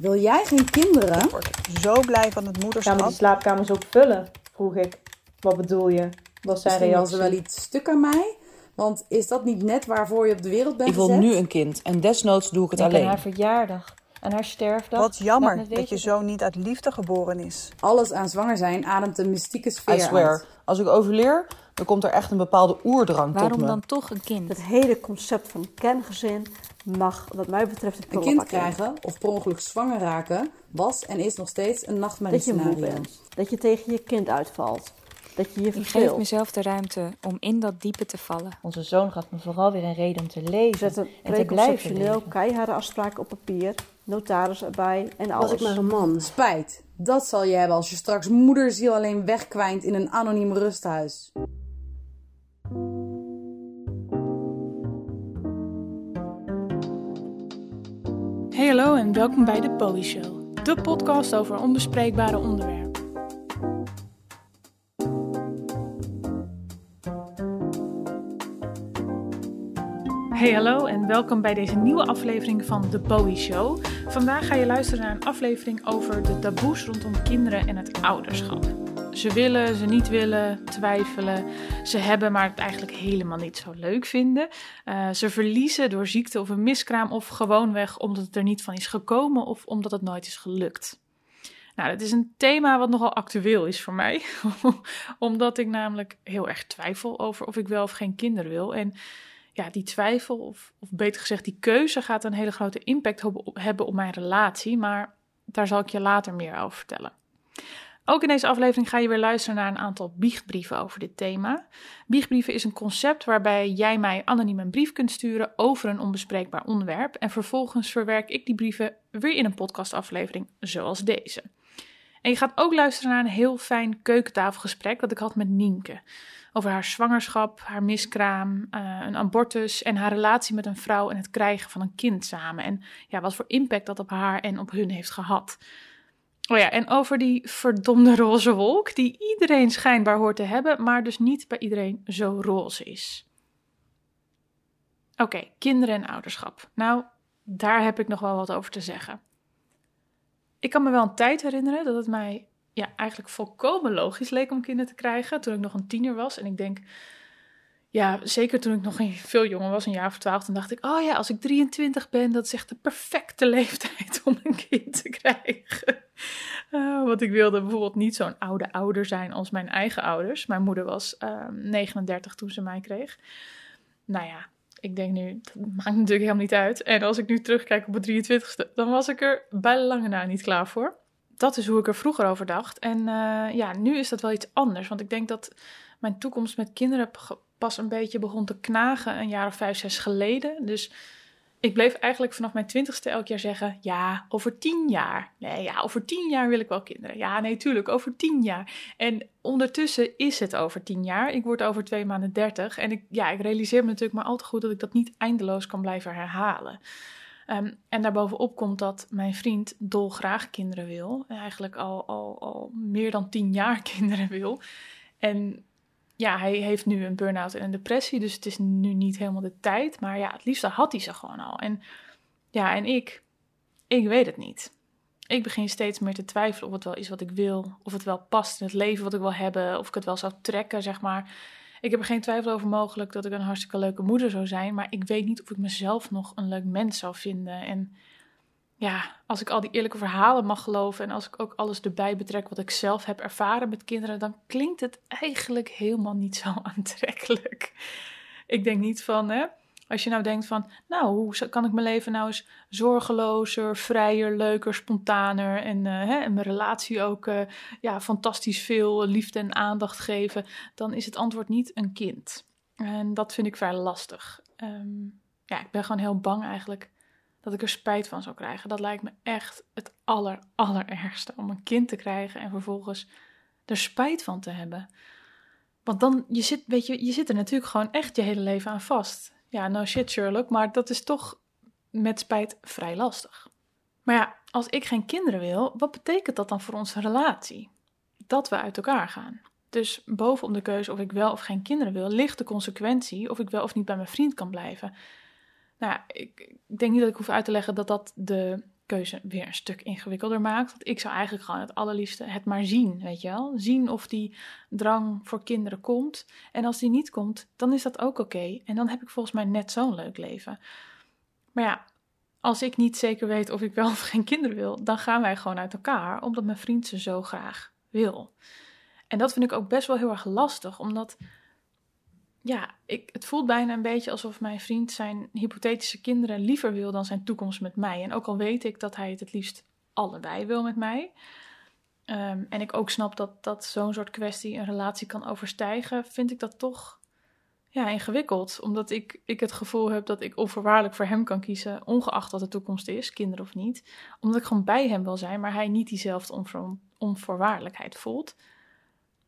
Wil jij geen kinderen? Ik word zo blij van het Gaan we moederschap. die slaapkamers ook vullen? Vroeg ik. Wat bedoel je? Was zijn Misschien was er reactie. wel iets stuk aan mij. Want is dat niet net waarvoor je op de wereld bent Ik wil gezet? nu een kind en desnoods doe ik het Denk aan alleen. haar verjaardag en haar sterfdag. Wat jammer dat je zo niet uit liefde geboren is. Alles aan zwanger zijn ademt een mystieke sfeer I swear, uit. als ik overleer, dan komt er echt een bepaalde oerdrang tot Waarom me. dan toch een kind? Het hele concept van kerngezin mag, wat mij betreft, het Een kind krijgen of per ongeluk zwanger raken was en is nog steeds een Dat je moe nachtmerriescenario. bent. Dat je tegen je kind uitvalt. Dat je je Ik geef verveelt. mezelf de ruimte om in dat diepe te vallen. Onze zoon gaf me vooral weer een reden om te leven. Zet een en te blijven leven. keiharde afspraken op papier, notaris erbij en alles. Was ik maar een man. Spijt, dat zal je hebben als je straks moederziel alleen wegkwijnt in een anoniem rusthuis. Hey hallo en welkom bij de Bowie Show, de podcast over onbespreekbare onderwerpen. Hey hallo en welkom bij deze nieuwe aflevering van de Bowie Show. Vandaag ga je luisteren naar een aflevering over de taboes rondom kinderen en het ouderschap. Ze willen, ze niet willen, twijfelen. Ze hebben, maar het eigenlijk helemaal niet zo leuk vinden. Eh, ze verliezen door ziekte of een miskraam of gewoonweg omdat het er niet van is gekomen of omdat het nooit is gelukt. Nou, dat is een thema wat nogal actueel is voor mij. omdat ik namelijk heel erg twijfel over of ik wel of geen kinderen wil. En ja, die twijfel, of, of beter gezegd, die keuze gaat een hele grote impact hebben op mijn relatie. Maar daar zal ik je later meer over vertellen. Ook in deze aflevering ga je weer luisteren naar een aantal biechtbrieven over dit thema. Biechtbrieven is een concept waarbij jij mij anoniem een brief kunt sturen over een onbespreekbaar onderwerp. En vervolgens verwerk ik die brieven weer in een podcastaflevering zoals deze. En je gaat ook luisteren naar een heel fijn keukentafelgesprek dat ik had met Nienke. Over haar zwangerschap, haar miskraam, eh, een abortus en haar relatie met een vrouw en het krijgen van een kind samen. En ja, wat voor impact dat op haar en op hun heeft gehad. Oh ja, en over die verdomde roze wolk, die iedereen schijnbaar hoort te hebben, maar dus niet bij iedereen zo roze is. Oké, kinderen en ouderschap. Nou, daar heb ik nog wel wat over te zeggen. Ik kan me wel een tijd herinneren dat het mij ja, eigenlijk volkomen logisch leek om kinderen te krijgen toen ik nog een tiener was. En ik denk, ja, zeker toen ik nog veel jonger was, een jaar of twaalf, dan dacht ik, oh ja, als ik 23 ben, dat is echt de perfecte leeftijd om een kind te krijgen. Uh, want ik wilde bijvoorbeeld niet zo'n oude ouder zijn als mijn eigen ouders. Mijn moeder was uh, 39 toen ze mij kreeg. Nou ja, ik denk nu, dat maakt natuurlijk helemaal niet uit. En als ik nu terugkijk op het 23ste, dan was ik er bij lange na niet klaar voor. Dat is hoe ik er vroeger over dacht. En uh, ja, nu is dat wel iets anders. Want ik denk dat mijn toekomst met kinderen pas een beetje begon te knagen een jaar of vijf, zes geleden. Dus ik bleef eigenlijk vanaf mijn twintigste elk jaar zeggen: ja, over tien jaar. Nee, ja, over tien jaar wil ik wel kinderen. Ja, nee, tuurlijk, over tien jaar. En ondertussen is het over tien jaar. Ik word over twee maanden dertig. En ik, ja, ik realiseer me natuurlijk maar al te goed dat ik dat niet eindeloos kan blijven herhalen. Um, en daarbovenop komt dat mijn vriend dolgraag kinderen wil. Eigenlijk al, al, al meer dan tien jaar kinderen wil. En ja, hij heeft nu een burn-out en een depressie, dus het is nu niet helemaal de tijd. Maar ja, het liefste had hij ze gewoon al. En ja, en ik, ik weet het niet. Ik begin steeds meer te twijfelen of het wel is wat ik wil. Of het wel past in het leven wat ik wil hebben. Of ik het wel zou trekken, zeg maar. Ik heb er geen twijfel over mogelijk dat ik een hartstikke leuke moeder zou zijn. Maar ik weet niet of ik mezelf nog een leuk mens zou vinden. En ja, als ik al die eerlijke verhalen mag geloven en als ik ook alles erbij betrek wat ik zelf heb ervaren met kinderen, dan klinkt het eigenlijk helemaal niet zo aantrekkelijk. Ik denk niet van, hè, als je nou denkt van, nou, hoe kan ik mijn leven nou eens zorgelozer, vrijer, leuker, spontaner en, uh, hè, mijn relatie ook uh, ja, fantastisch veel liefde en aandacht geven, dan is het antwoord niet een kind. En dat vind ik vrij lastig. Um, ja, ik ben gewoon heel bang eigenlijk dat ik er spijt van zou krijgen. Dat lijkt me echt het aller, allerergste. Om een kind te krijgen en vervolgens er spijt van te hebben. Want dan, je zit, weet je, je zit er natuurlijk gewoon echt je hele leven aan vast. Ja, no shit Sherlock, maar dat is toch met spijt vrij lastig. Maar ja, als ik geen kinderen wil, wat betekent dat dan voor onze relatie? Dat we uit elkaar gaan. Dus bovenop de keuze of ik wel of geen kinderen wil, ligt de consequentie of ik wel of niet bij mijn vriend kan blijven. Nou, ik, ik denk niet dat ik hoef uit te leggen dat dat de keuze weer een stuk ingewikkelder maakt. Want ik zou eigenlijk gewoon het allerliefste het maar zien, weet je wel. Zien of die drang voor kinderen komt. En als die niet komt, dan is dat ook oké. En dan heb ik volgens mij net zo'n leuk leven. Maar ja, als ik niet zeker weet of ik wel of geen kinderen wil, dan gaan wij gewoon uit elkaar, omdat mijn vriend ze zo graag wil. En dat vind ik ook best wel heel erg lastig, omdat ja, ik, het voelt bijna een beetje alsof mijn vriend zijn hypothetische kinderen liever wil dan zijn toekomst met mij. En ook al weet ik dat hij het het liefst allebei wil met mij. ehm, en ik ook snap dat, dat zo'n soort kwestie een relatie kan overstijgen, vind ik dat toch ja, ingewikkeld. Omdat ik, ik het gevoel heb dat ik onvoorwaardelijk voor hem kan kiezen, ongeacht wat de toekomst is, kinderen of niet. Omdat ik gewoon bij hem wil zijn, maar hij niet diezelfde onvoor, onvoorwaardelijkheid voelt.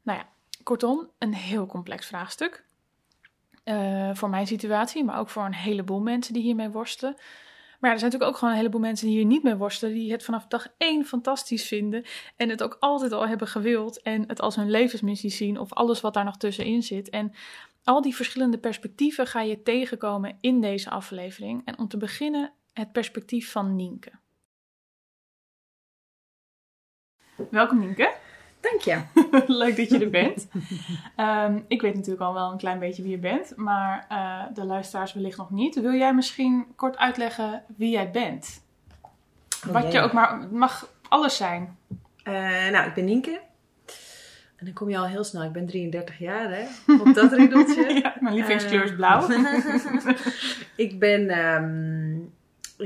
Nou ja, kortom, een heel complex vraagstuk. Eh, voor mijn situatie, maar ook voor een heleboel mensen die hiermee worstelen. Maar ja, er zijn natuurlijk ook gewoon een heleboel mensen die hier niet mee worstelen, die het vanaf dag één fantastisch vinden en het ook altijd al hebben gewild en het als hun levensmissie zien of alles wat daar nog tussenin zit. En al die verschillende perspectieven ga je tegenkomen in deze aflevering. En om te beginnen het perspectief van Nienke. Welkom Nienke. Dank je. Leuk dat je er bent. Ehm, ik weet natuurlijk al wel een klein beetje wie je bent, maar eh, de luisteraars wellicht nog niet. Wil jij misschien kort uitleggen wie jij bent? Oh, Wat je ook maar, mag alles zijn. Eh, nou, ik ben Nienke. En dan kom je al heel snel. Ik ben 33 jaar, hè? Op dat riedeltje. Ja, mijn lievelingskleur is blauw. ik ben ehm,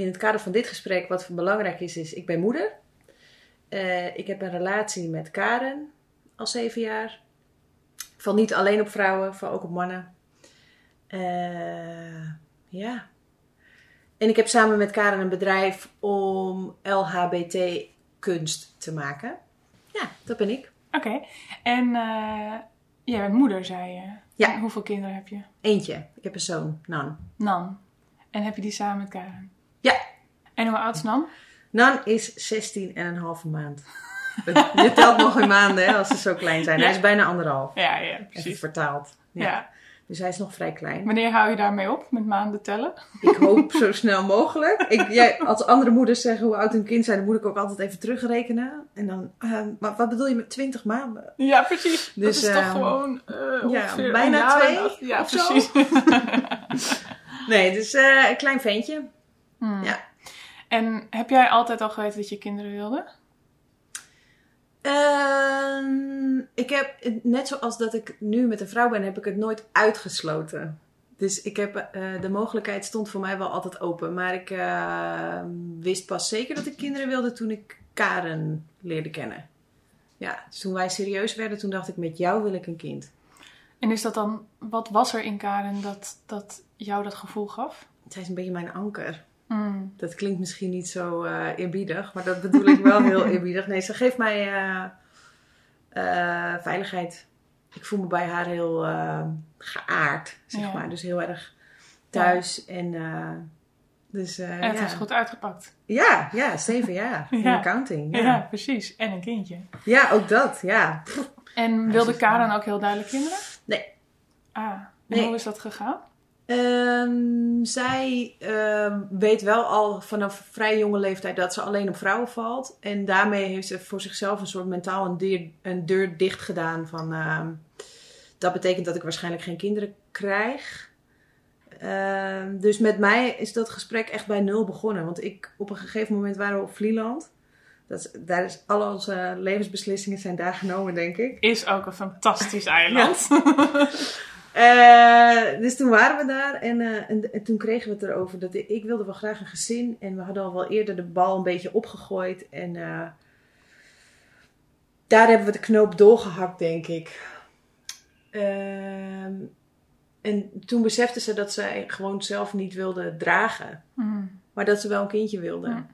in het kader van dit gesprek, wat belangrijk is, is ik ben moeder. Eh, ik heb een relatie met Karen al zeven jaar. Val niet alleen op vrouwen, val ook op mannen. Eh, ja. En ik heb samen met Karen een bedrijf om LHBT kunst te maken. Ja, dat ben ik. Oké, en eh, jij bent moeder, zei je. Ja. En hoeveel kinderen heb je? Eentje. Ik heb een zoon, Nan. Nan. En heb je die samen met Karen? Ja. En hoe oud is Nan? Nan is 16 en een halve maand. Je telt nog in maanden hè, als ze zo klein zijn. Ja. Hij is bijna anderhalf. Ja, ja, Even precies. vertaald. Ja. Ja. Dus hij is nog vrij klein. Wanneer hou je daarmee op met maanden tellen? Ik hoop zo snel mogelijk. Ik, jij, als andere moeders zeggen hoe oud hun kind zijn, dan moet ik ook altijd even terugrekenen. En dan, eh, maar wat bedoel je met 20 maanden? Ja, precies. Dus, dat is toch ehm, gewoon eh, ongeveer bijna twee Ja, of zo. precies. Nee, dus eh, een klein ventje. Hmm. Ja. En heb jij altijd al geweten dat je kinderen wilde? Ehm, ik heb, net zoals dat ik nu met een vrouw ben, heb ik het nooit uitgesloten. Dus ik heb, eh, de mogelijkheid stond voor mij wel altijd open. Maar ik eh, wist pas zeker dat ik kinderen wilde toen ik Karen leerde kennen. Ja, dus toen wij serieus werden, toen dacht ik, met jou wil ik een kind. En is dat dan, wat was er in Karen dat, dat jou dat gevoel gaf? Zij is een beetje mijn anker. Hmm. Dat klinkt misschien niet zo eh, eerbiedig, maar dat bedoel ik wel heel eerbiedig. Nee, ze geeft mij eh, eh, veiligheid. Ik voel me bij haar heel geaard, zeg Ja. maar. Dus heel erg thuis. En, dus, En het ja. is goed uitgepakt. ja, ja, zeven jaar in accounting. Ja. Precies. En een kindje. ja, ook dat, ja. En wilde ze- Karen ook heel duidelijk kinderen? Nee. Ah, en Nee. hoe is dat gegaan? Ehm, zij ehm, weet wel al vanaf vrij jonge leeftijd dat ze alleen op vrouwen valt. En daarmee heeft ze voor zichzelf een soort mentaal een deur, een deur dicht gedaan van... ehm, dat betekent dat ik waarschijnlijk geen kinderen krijg. Dus met mij is dat gesprek echt bij nul begonnen. Want ik, op een gegeven moment waren we op Vlieland. Dat is, daar is al onze levensbeslissingen zijn daar genomen, denk ik. Is ook een fantastisch eiland. Eh, dus toen waren we daar en, eh, en, en toen kregen we het erover dat ik, ik wilde wel graag een gezin en we hadden al wel eerder de bal een beetje opgegooid en eh, daar hebben we de knoop doorgehakt, denk ik. Ehm, en toen besefte ze dat zij gewoon zelf niet wilde dragen, Hmm. maar dat ze wel een kindje wilde. Ja.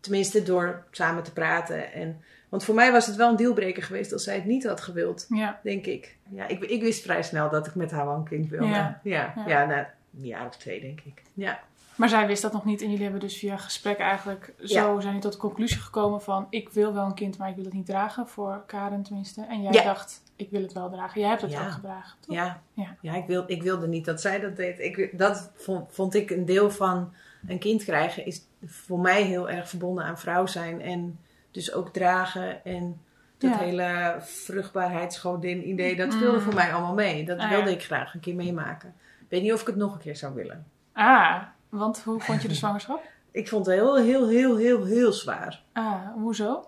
Tenminste, door samen te praten. En, want voor mij was het wel een dealbreaker geweest als zij het niet had gewild Ja. denk ik. Ja, ik, ik wist vrij snel dat ik met haar wel een kind wilde. Ja. Ja, Ja. ja. na een jaar of twee, denk ik. Ja, Maar zij wist dat nog niet en jullie hebben dus via gesprek eigenlijk zo zijn jullie tot de conclusie gekomen van ik wil wel een kind, maar ik wil het niet dragen voor Karen tenminste. En jij Ja. dacht ik wil het wel dragen. Jij hebt het Ja. ook gedragen. Toch? ja. Ja. ja ik, wil, ik wilde niet dat zij dat deed. Ik, dat vond, vond ik een deel van een kind krijgen. Is voor mij heel erg verbonden aan vrouw zijn. En dus ook dragen en dat Ja. hele vruchtbaarheidsgodin idee, dat speelde voor mij allemaal mee. Dat Ah, wilde ja. ik graag een keer meemaken. Ik weet niet of ik het nog een keer zou willen. Ah, want hoe vond je de zwangerschap? Ik vond het heel, heel, heel, heel, heel zwaar. Ah, hoezo?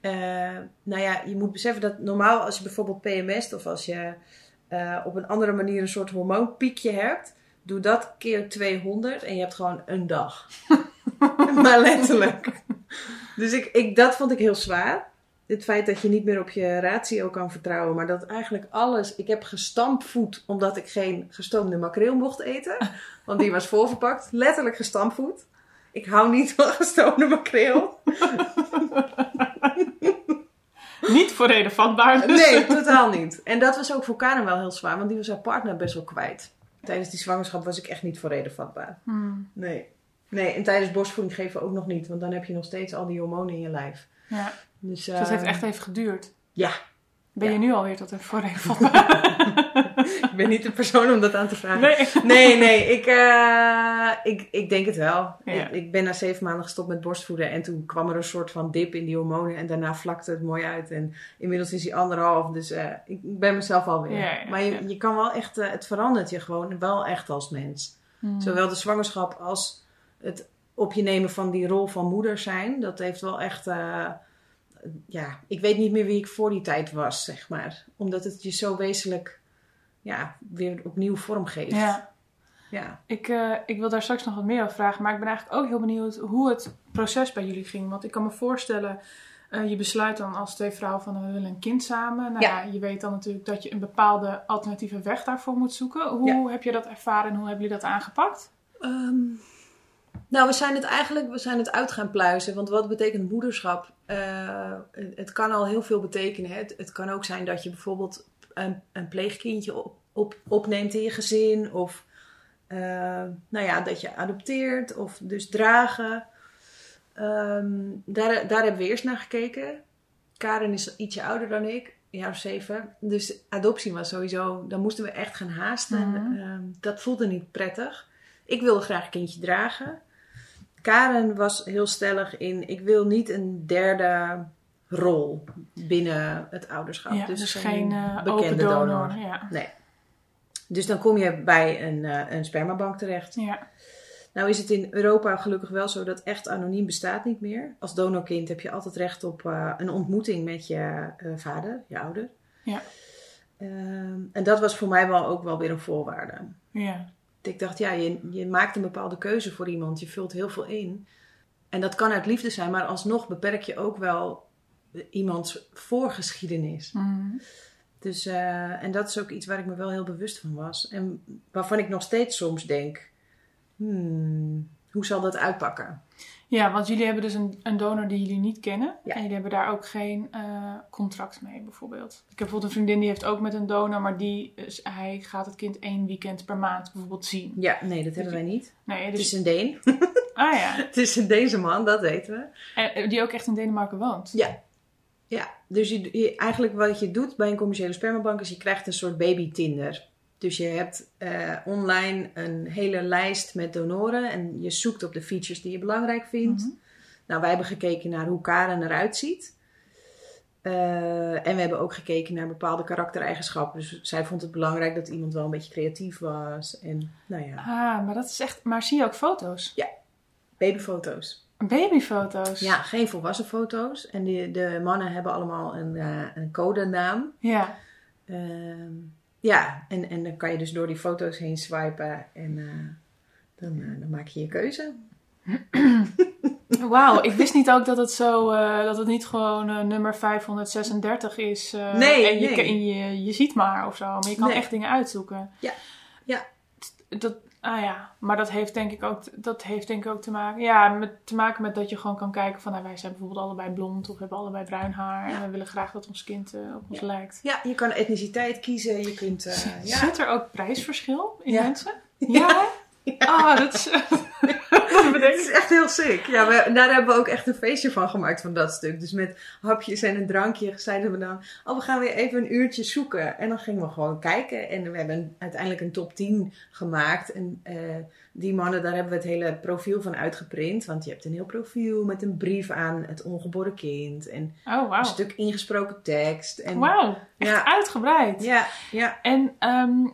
Eh, nou ja, je moet beseffen dat normaal als je bijvoorbeeld PMS of als je eh, op een andere manier een soort hormoonpiekje hebt, doe dat keer 200 en je hebt gewoon een dag. maar letterlijk. Dus ik, ik, dat vond ik heel zwaar. Het feit dat je niet meer op je ratio kan vertrouwen, maar dat eigenlijk alles. Ik heb gestampvoet omdat ik geen gestoomde makreel mocht eten, want die was voorverpakt. Letterlijk gestampvoet. Ik hou niet van gestoomde makreel. Niet voor reden vatbaar. dus. Nee, totaal niet. En dat was ook voor Karen wel heel zwaar, want die was haar partner best wel kwijt. Tijdens die zwangerschap was ik echt niet voor reden vatbaar. Hmm, Nee. Nee, en tijdens borstvoeding geven ook nog niet, want dan heb je nog steeds al die hormonen in je lijf. ja. Dus, Dus dat heeft eh, echt even geduurd. Ja, Ben Ja. je nu alweer tot een voor reden vatbaar? ik ben niet de persoon om dat aan te vragen. nee. Nee, nee, ik, eh, ik, ik denk het wel. Ja. Ik, ik ben na zeven maanden gestopt met borstvoeden en toen kwam er een soort van dip in die hormonen en daarna vlakte het mooi uit. En inmiddels is hij anderhalf, dus eh, ik ben mezelf alweer. Ja, maar je, je kan wel echt, eh, het verandert je gewoon wel echt als mens. Hmm. Zowel de zwangerschap als het op je nemen van die rol van moeder zijn. Dat heeft wel echt. eh, ja, ik weet niet meer wie ik voor die tijd was, zeg maar. Omdat het je zo wezenlijk. Ja, weer opnieuw vorm geeft. Ja. ja. Ik, eh, ik wil daar straks nog wat meer over vragen. Maar ik ben eigenlijk ook heel benieuwd hoe het proces bij jullie ging. Want ik kan me voorstellen, eh, je besluit dan als twee vrouwen van we willen een kind samen. Nou ja. Ja. je weet dan natuurlijk dat je een bepaalde alternatieve weg daarvoor moet zoeken. Hoe heb je dat ervaren en hoe hebben jullie dat aangepakt? Ehm, nou, we zijn het eigenlijk we zijn het uit gaan pluizen. Want wat betekent moederschap? Eh, het, kan al heel veel betekenen. hè. Het, het kan ook zijn dat je bijvoorbeeld een, een pleegkindje op, op, opneemt in je gezin. Of eh, nou ja, dat je adopteert. Of dus dragen. Ehm, daar, daar hebben we eerst naar gekeken. Karen is ietsje ouder dan ik. Een jaar of zeven. Dus adoptie was sowieso... Dan moesten we echt gaan haasten. Mhm. Ehm, dat voelde niet prettig. Ik wilde graag een kindje dragen. Karen was heel stellig in: ik wil niet een derde rol binnen het ouderschap. ja, dus, dus geen eh, bekende donor. Ja. Dus dan kom je bij een, eh, een spermabank terecht. Ja. Nou is het in Europa gelukkig wel zo dat echt anoniem bestaat niet meer. Als donorkind heb je altijd recht op eh, een ontmoeting met je vader, je ouder. Ja. Ehm, en dat was voor mij wel ook wel weer een voorwaarde. ja. Ik dacht, ja, je, je maakt een bepaalde keuze voor iemand. Je vult heel veel in. En dat kan uit liefde zijn, maar alsnog beperk je ook wel iemands voorgeschiedenis. Mhm. Dus, eh, en dat is ook iets waar ik me wel heel bewust van was. En waarvan ik nog steeds soms denk, hmm, hoe zal dat uitpakken? Ja, want jullie hebben dus een, een donor die jullie niet kennen. Ja. En jullie hebben daar ook geen eh, contract mee, bijvoorbeeld. Ik heb bijvoorbeeld een vriendin die heeft ook met een donor, maar die, hij gaat het kind één weekend per maand bijvoorbeeld zien. Ja, nee, dat hebben wij niet. Nee, Het dus... is een Deen. Ah ja. Het is een deze man, dat weten we. En, eh, die ook echt in Denemarken woont. Ja. Ja, dus je, je- eigenlijk wat je doet bij een commerciële spermabank is je krijgt een soort baby Tinder. Dus je hebt eh, online een hele lijst met donoren en je zoekt op de features die je belangrijk vindt. Mhm. Nou, wij hebben gekeken naar hoe Karen eruit ziet. Eh, en we hebben ook gekeken naar bepaalde karaktereigenschappen. Dus zij vond het belangrijk dat iemand wel een beetje creatief was. En nou ja, Ah, maar dat is echt... Maar zie je ook foto's? babyfoto's. Babyfoto's? Ja, geen volwassen foto's. En de, de mannen hebben allemaal een, eh, een codenaam. Ja. Ehm, ja, en, en dan kan je dus door die foto's heen swipen en eh, dan, eh, dan maak je je keuze. Wauw, ik wist niet ook dat het zo... eh, dat het niet gewoon nummer 536 is. Nee, en je, nee. en je, je ziet maar of zo. Maar je kan Nee. echt dingen uitzoeken. Ja, ja. Dat, ah ja, maar dat heeft denk ik ook, dat heeft denk ik ook te maken, ja, met, te maken met dat je gewoon kan kijken van, nou, wij zijn bijvoorbeeld allebei blond of hebben allebei bruin haar en we willen graag dat ons kind eh, op ons lijkt. Ja, je kan etniciteit kiezen, je kunt... eh, ja. Zit er ook prijsverschil in mensen? Ja? Ah, dat is, Het is echt heel sick. Ja, we, daar hebben we ook echt een feestje van gemaakt van dat stuk. Dus met hapjes en een drankje zeiden we dan... Oh, we gaan weer even een uurtje zoeken. En dan gingen we gewoon kijken. En we hebben uiteindelijk een top 10 gemaakt. En eh, die mannen, daar hebben we het hele profiel van uitgeprint. Want je hebt een heel profiel met een brief aan het ongeboren kind. En Oh, een stuk ingesproken tekst. Wauw, echt Ja. uitgebreid. Ja, ja. En ehm,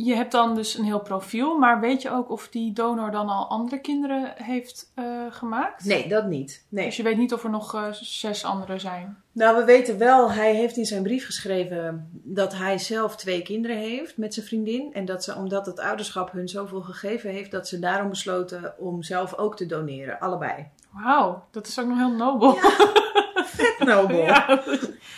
je hebt dan dus een heel profiel, maar weet je ook of die donor dan al andere kinderen heeft eh, gemaakt? Nee, dat niet. Nee. Dus je weet niet of er nog eh, zes anderen zijn? Nou, we weten wel, hij heeft in zijn brief geschreven dat hij zelf twee kinderen heeft met zijn vriendin. En dat ze, omdat het ouderschap hun zoveel gegeven heeft, dat ze daarom besloten om zelf ook te doneren. Allebei. Wauw, dat is ook nog heel nobel. Vet nobel. Ja,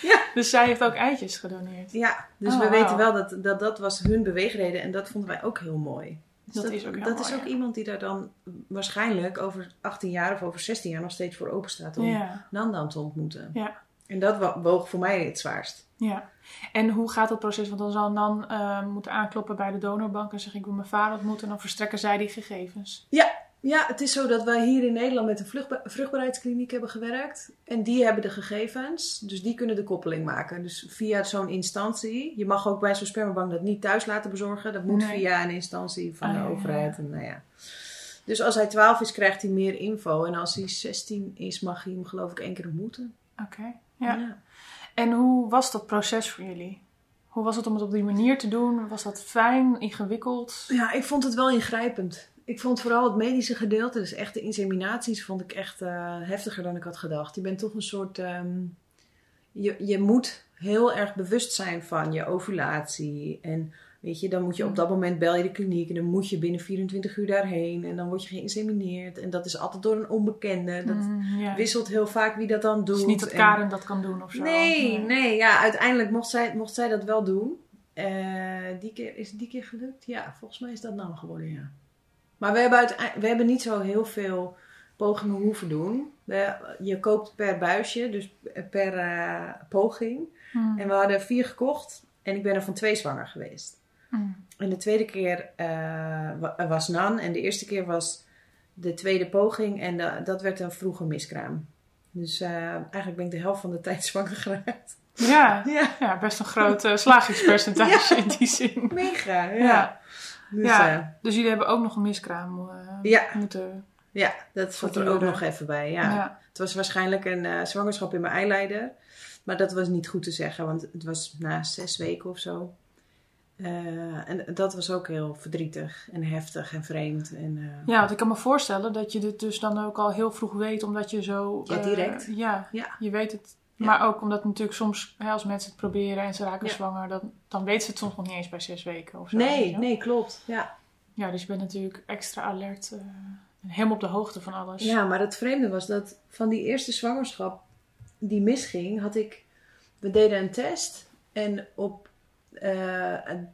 Ja, dus, Ja. zij heeft ook eitjes gedoneerd. dus Oh, we weten wel dat, dat dat was hun beweegreden en dat vonden wij ook heel mooi. Dus Dat is ook dat mooi, is ook ja. iemand die daar dan waarschijnlijk over 18 jaar of over 16 jaar nog steeds voor open staat om Ja, Nandan te ontmoeten. Ja. En dat woog voor mij het zwaarst. ja. En hoe gaat dat proces? Want dan zal dan eh, moeten aankloppen bij de donorbank en zeg ik wil mijn vader ontmoeten en dan verstrekken zij die gegevens. Ja, het is zo dat wij hier in Nederland met een vruchtba- vruchtbaarheidskliniek hebben gewerkt. En die hebben de gegevens, dus die kunnen de koppeling maken. Dus via zo'n instantie. Je mag ook bij zo'n spermabank dat niet thuis laten bezorgen. Dat moet Nee. via een instantie van Ah, de ja, ja, overheid. En, nou ja. Dus als hij 12 is, krijgt hij meer info. En als hij 16 is, mag hij hem geloof ik één keer ontmoeten. Oké, ja. En hoe was dat proces voor jullie? Hoe was het om het op die manier te doen? Was dat fijn, ingewikkeld? Ja, ik vond het wel ingrijpend. Ik vond vooral het medische gedeelte, dus echt de inseminaties, vond ik echt eh, heftiger dan ik had gedacht. Je bent toch een soort. ehm, je, je moet heel erg bewust zijn van je ovulatie. En weet je, dan moet je op dat moment bel je de kliniek en dan moet je binnen 24 uur daarheen. En dan word je geïnsemineerd. En dat is altijd door een onbekende. Dat Mm, wisselt heel vaak wie dat dan doet. Het is niet dat En- Karen dat kan doen of zo. Nee, nee, ja, uiteindelijk mocht zij, mocht zij dat wel doen. Eh, die keer, is het die keer gelukt? Ja, volgens mij is dat nou geworden, ja. Maar we hebben, we hebben niet zo heel veel pogingen hoeven doen. We, je koopt per buisje, dus per eh, poging. Mm, En we hadden vier gekocht en ik ben er van twee zwanger geweest. mm. En de tweede keer eh, wa- was Nan en de eerste keer was de tweede poging en da- dat werd een vroege miskraam. Dus eh, eigenlijk ben ik de helft van de tijd zwanger geraakt. Ja, Ja, ja, best een groot slagingspercentage in die zin. mega. Ja. Ja. Dus, Ja. eh, Dus jullie hebben ook nog een miskraam eh, Ja. moeten... ja, dat zat er ook nog even bij. Ja. Ja. Het was waarschijnlijk een eh, zwangerschap in mijn eileider. Maar dat was niet goed te zeggen, want het was na zes weken of zo. En dat was ook heel verdrietig en heftig en vreemd. En, Ja, want ik kan me voorstellen dat je dit dus dan ook al heel vroeg weet, omdat je zo... Ja, direct. ja, Ja. je weet het. Ja. Maar ook omdat natuurlijk soms, hè, als mensen het proberen en ze raken Ja. zwanger, dan, dan weten ze het soms nog niet eens bij zes weken of zo. nee, nee, klopt. Ja. Ja, dus je bent natuurlijk extra alert en helemaal op de hoogte van alles. ja, maar het vreemde was dat van die eerste zwangerschap die misging, had ik... We deden een test en op, eh,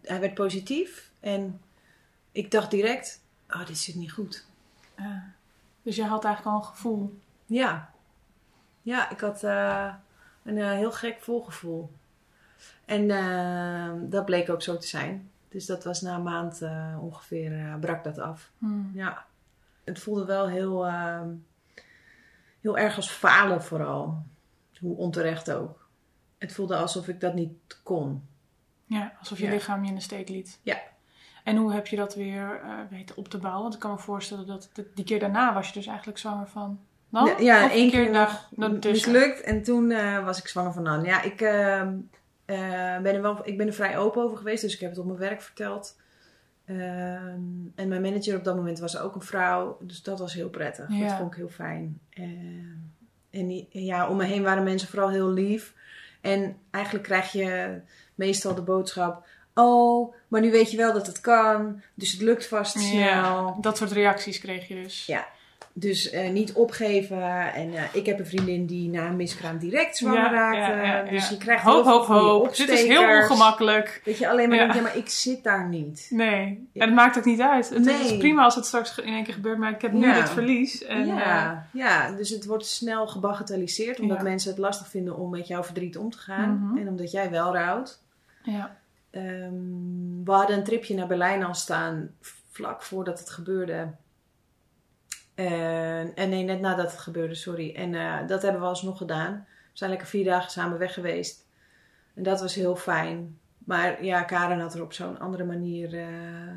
hij werd positief. En ik dacht direct, oh, dit zit niet goed. Ja. Dus je had eigenlijk al een gevoel. Ja. Ja, ik had eh, een eh, heel gek volgevoel. En eh, dat bleek ook zo te zijn. Dus dat was na een maand eh, ongeveer, brak dat af. Hmm. Ja. Het voelde wel heel, heel erg als falen vooral. Hoe onterecht ook. Het voelde alsof ik dat niet kon. Ja, alsof je Ja. lichaam je in de steek liet. Ja. En hoe heb je dat weer weten op te bouwen? Want ik kan me voorstellen dat de- die keer daarna was je dus eigenlijk zwanger van Ja, ja één keer daar- nog daartussen? mislukt. En toen eh, was ik zwanger van Nan. Ja, ik, ehm, eh, ben er wel, ik ben er vrij open over geweest. Dus ik heb het op mijn werk verteld. Ehm, en mijn manager op dat moment was ook een vrouw. Dus dat was heel prettig. Ja. Dat vond ik heel fijn. Ehm, en ja, om me heen waren mensen vooral heel lief. En eigenlijk krijg je meestal de boodschap... Oh, maar nu weet je wel dat het kan. Dus het lukt vast snel. Ja, dat soort reacties kreeg je dus. Ja. Dus eh, niet opgeven. En eh, ik heb een vriendin die na een miskraam direct zwanger Ja, raakte. ja, ja, ja. Dus je krijgt hoop, hoop, hoop. Dit is heel ongemakkelijk. Dat je alleen maar denkt, ja, maar ik zit daar niet. Nee, en het maakt ook niet uit. Het Nee. is prima als het straks in één keer gebeurt, maar ik heb nu dit verlies. En, eh, ja, ja, dus het wordt snel gebagatelliseerd. Omdat mensen het lastig vinden om met jouw verdriet om te gaan. Mhm. En omdat jij wel rouwt. eh, ja. Ehm, we hadden een tripje naar Berlijn al staan. Vlak voordat het gebeurde. En, en nee, net nadat het gebeurde, sorry. En eh, dat hebben we alsnog gedaan. We zijn lekker vier dagen samen weg geweest. En dat was heel fijn. Maar ja, Karen had er op zo'n andere manier eh,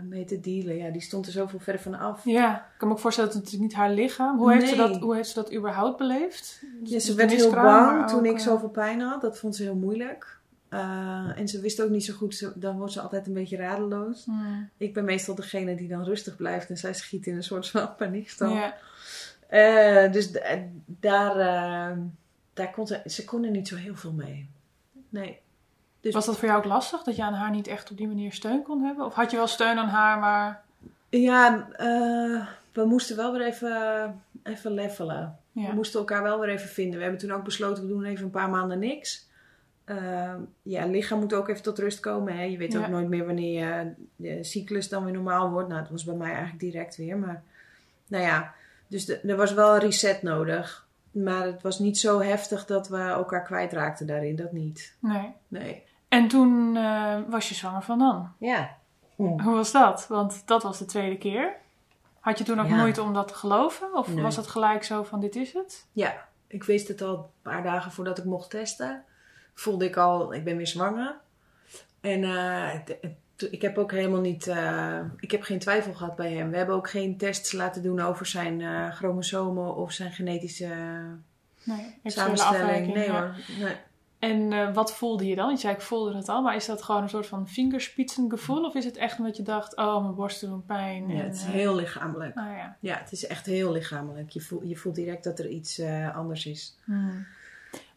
mee te dealen. Ja, die stond er zoveel verder van af. Ja, ik kan me ook voorstellen dat het natuurlijk niet haar lichaam. Hoe heeft, ze, dat, hoe heeft ze dat überhaupt beleefd? Ja, Dus ze werd heel bang toen ook, ik eh, zoveel pijn had. Dat vond ze heel moeilijk. Eh, en ze wist ook niet zo goed. Ze- dan wordt ze altijd een beetje radeloos. Ik ben meestal degene die dan rustig blijft. En zij schiet in een soort van paniekstand. Ja. Eh, dus d- daar, eh, daar kon ze, ze kon er niet zo heel veel mee. Nee. Dus Was dat voor jou ook lastig? Dat je aan haar niet echt op die manier steun kon hebben? Of had je wel steun aan haar, maar... ja, eh, we moesten wel weer even, even levelen. Ja. We moesten elkaar wel weer even vinden. We hebben toen ook besloten, we doen even een paar maanden niks. Eh, ja, lichaam moet ook even tot rust komen. Hè? Je weet Ja. ook nooit meer wanneer je de cyclus dan weer normaal wordt. Nou, dat was bij mij eigenlijk direct weer. Maar nou ja, dus de- er was wel een reset nodig. Maar het was niet zo heftig dat we elkaar kwijtraakten daarin. Dat niet. Nee. Nee. En toen eh, was je zwanger van Dan. Ja. Hoe was dat? Want dat was de tweede keer. Had je toen ook Ja. moeite om dat te geloven? Of Nee. was het gelijk zo van dit is het? Ja, ik wist het al een paar dagen voordat ik mocht testen. Voelde ik al, ik ben weer zwanger. En eh, ik heb ook helemaal niet, eh, ik heb geen twijfel gehad bij hem. We hebben ook geen tests laten doen over zijn eh, chromosomen of zijn genetische Nee, samenstelling. Nee hoor. Nee. En wat voelde je dan? Je zei ik voelde het al, maar is dat gewoon een soort van vingerspitsengevoel? Of is het echt omdat je dacht, oh mijn borsten doen pijn? Ja, en, het is heel lichamelijk. Nou ja. Ja, het is echt heel lichamelijk. Je voelt, je voelt direct dat er iets anders is. Hmm.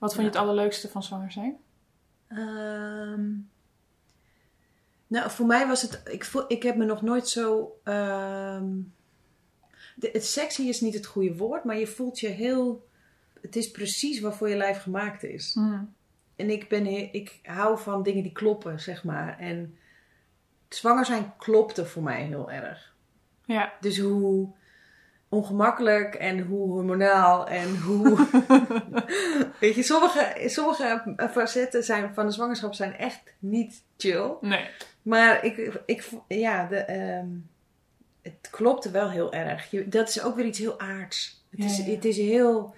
Wat vond je het allerleukste van zwanger zijn? Ehm, nou, voor mij was het. Ik, voel, ik heb me nog nooit zo. ehm, de, het sexy is niet het goede woord, maar je voelt je heel. Het is precies waarvoor je lijf gemaakt is. Hmm. En ik, ben, ik hou van dingen die kloppen, zeg maar. En zwanger zijn klopte voor mij heel erg. Ja. Dus hoe ongemakkelijk en hoe hormonaal en hoe. Weet je, sommige, sommige facetten zijn, van de zwangerschap zijn echt niet chill. Nee. Maar ik, ik ja, de, ehm, het klopte wel heel erg. Je, dat is ook weer iets heel aards. Het, Ja, is, ja. het is heel.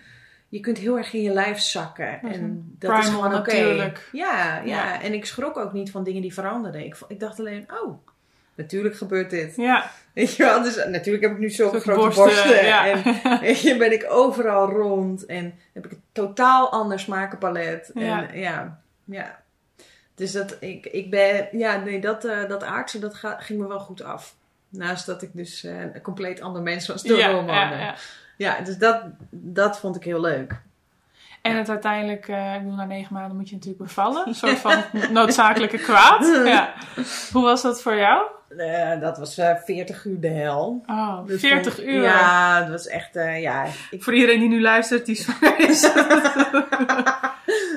Je kunt heel erg in je lijf zakken. Dat is En een dat is gewoon oké. Ja, ja, Ja. en ik schrok ook niet van dingen die veranderden. Ik, ik dacht alleen, oh, natuurlijk gebeurt dit. Ja. Weet je wel, dus natuurlijk heb ik nu zo'n grote borsten, borsten. ja. En weet je, ben ik overal rond. En heb ik een totaal ander smakenpalet. Ja. En ja, ja. Dus dat, ik, ik ben, ja, nee, dat, eh, dat aardse, dat ga- ging me wel goed af. Naast dat ik dus eh, een compleet ander mens was door Ja, ja, Ja, ja. dus dat, dat vond ik heel leuk. En het uiteindelijk, eh, ik bedoel, na negen maanden moet je natuurlijk bevallen. Een soort van noodzakelijke kwaad. Ja. Hoe was dat voor jou? Eh, dat was eh 40 uur de hel. Oh, Dus 40 vond- uur. Ja, dat was echt, eh, ja. Ik, Voor iedereen die nu luistert, die is.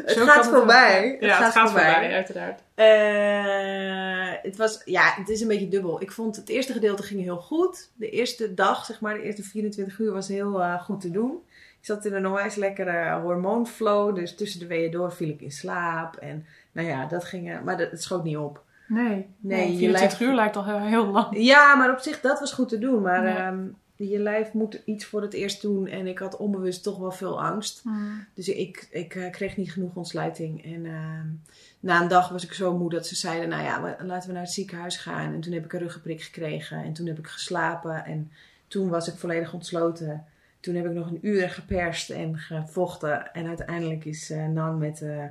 het Zo gaat het voorbij. Ja, het gaat voorbij, uiteraard. Eh, het was, ja, het is een beetje dubbel. Ik vond het eerste gedeelte ging heel goed. De eerste dag, zeg maar, de eerste 24 uur was heel eh, goed te doen. Ik zat in een onwijs lekkere hormoonflow. Dus tussen de weeën door viel ik in slaap. En nou ja, dat ging, eh, maar dat, het schoot niet op. Nee, Nee, je 24 lijf- uur lijkt al heel, heel lang. Ja, maar op zich, dat was goed te doen. Maar Ja. ehm, je lijf moet iets voor het eerst doen. En ik had onbewust toch wel veel angst. Dus ik, ik eh, kreeg niet genoeg ontsluiting. En ehm, na een dag was ik zo moe dat ze zeiden: Nou ja, we- laten we naar het ziekenhuis gaan. En toen heb ik een ruggenprik gekregen. En toen heb ik geslapen. En toen was ik volledig ontsloten. Toen heb ik nog een uur geperst en gevochten. En uiteindelijk is eh, Nan met eh,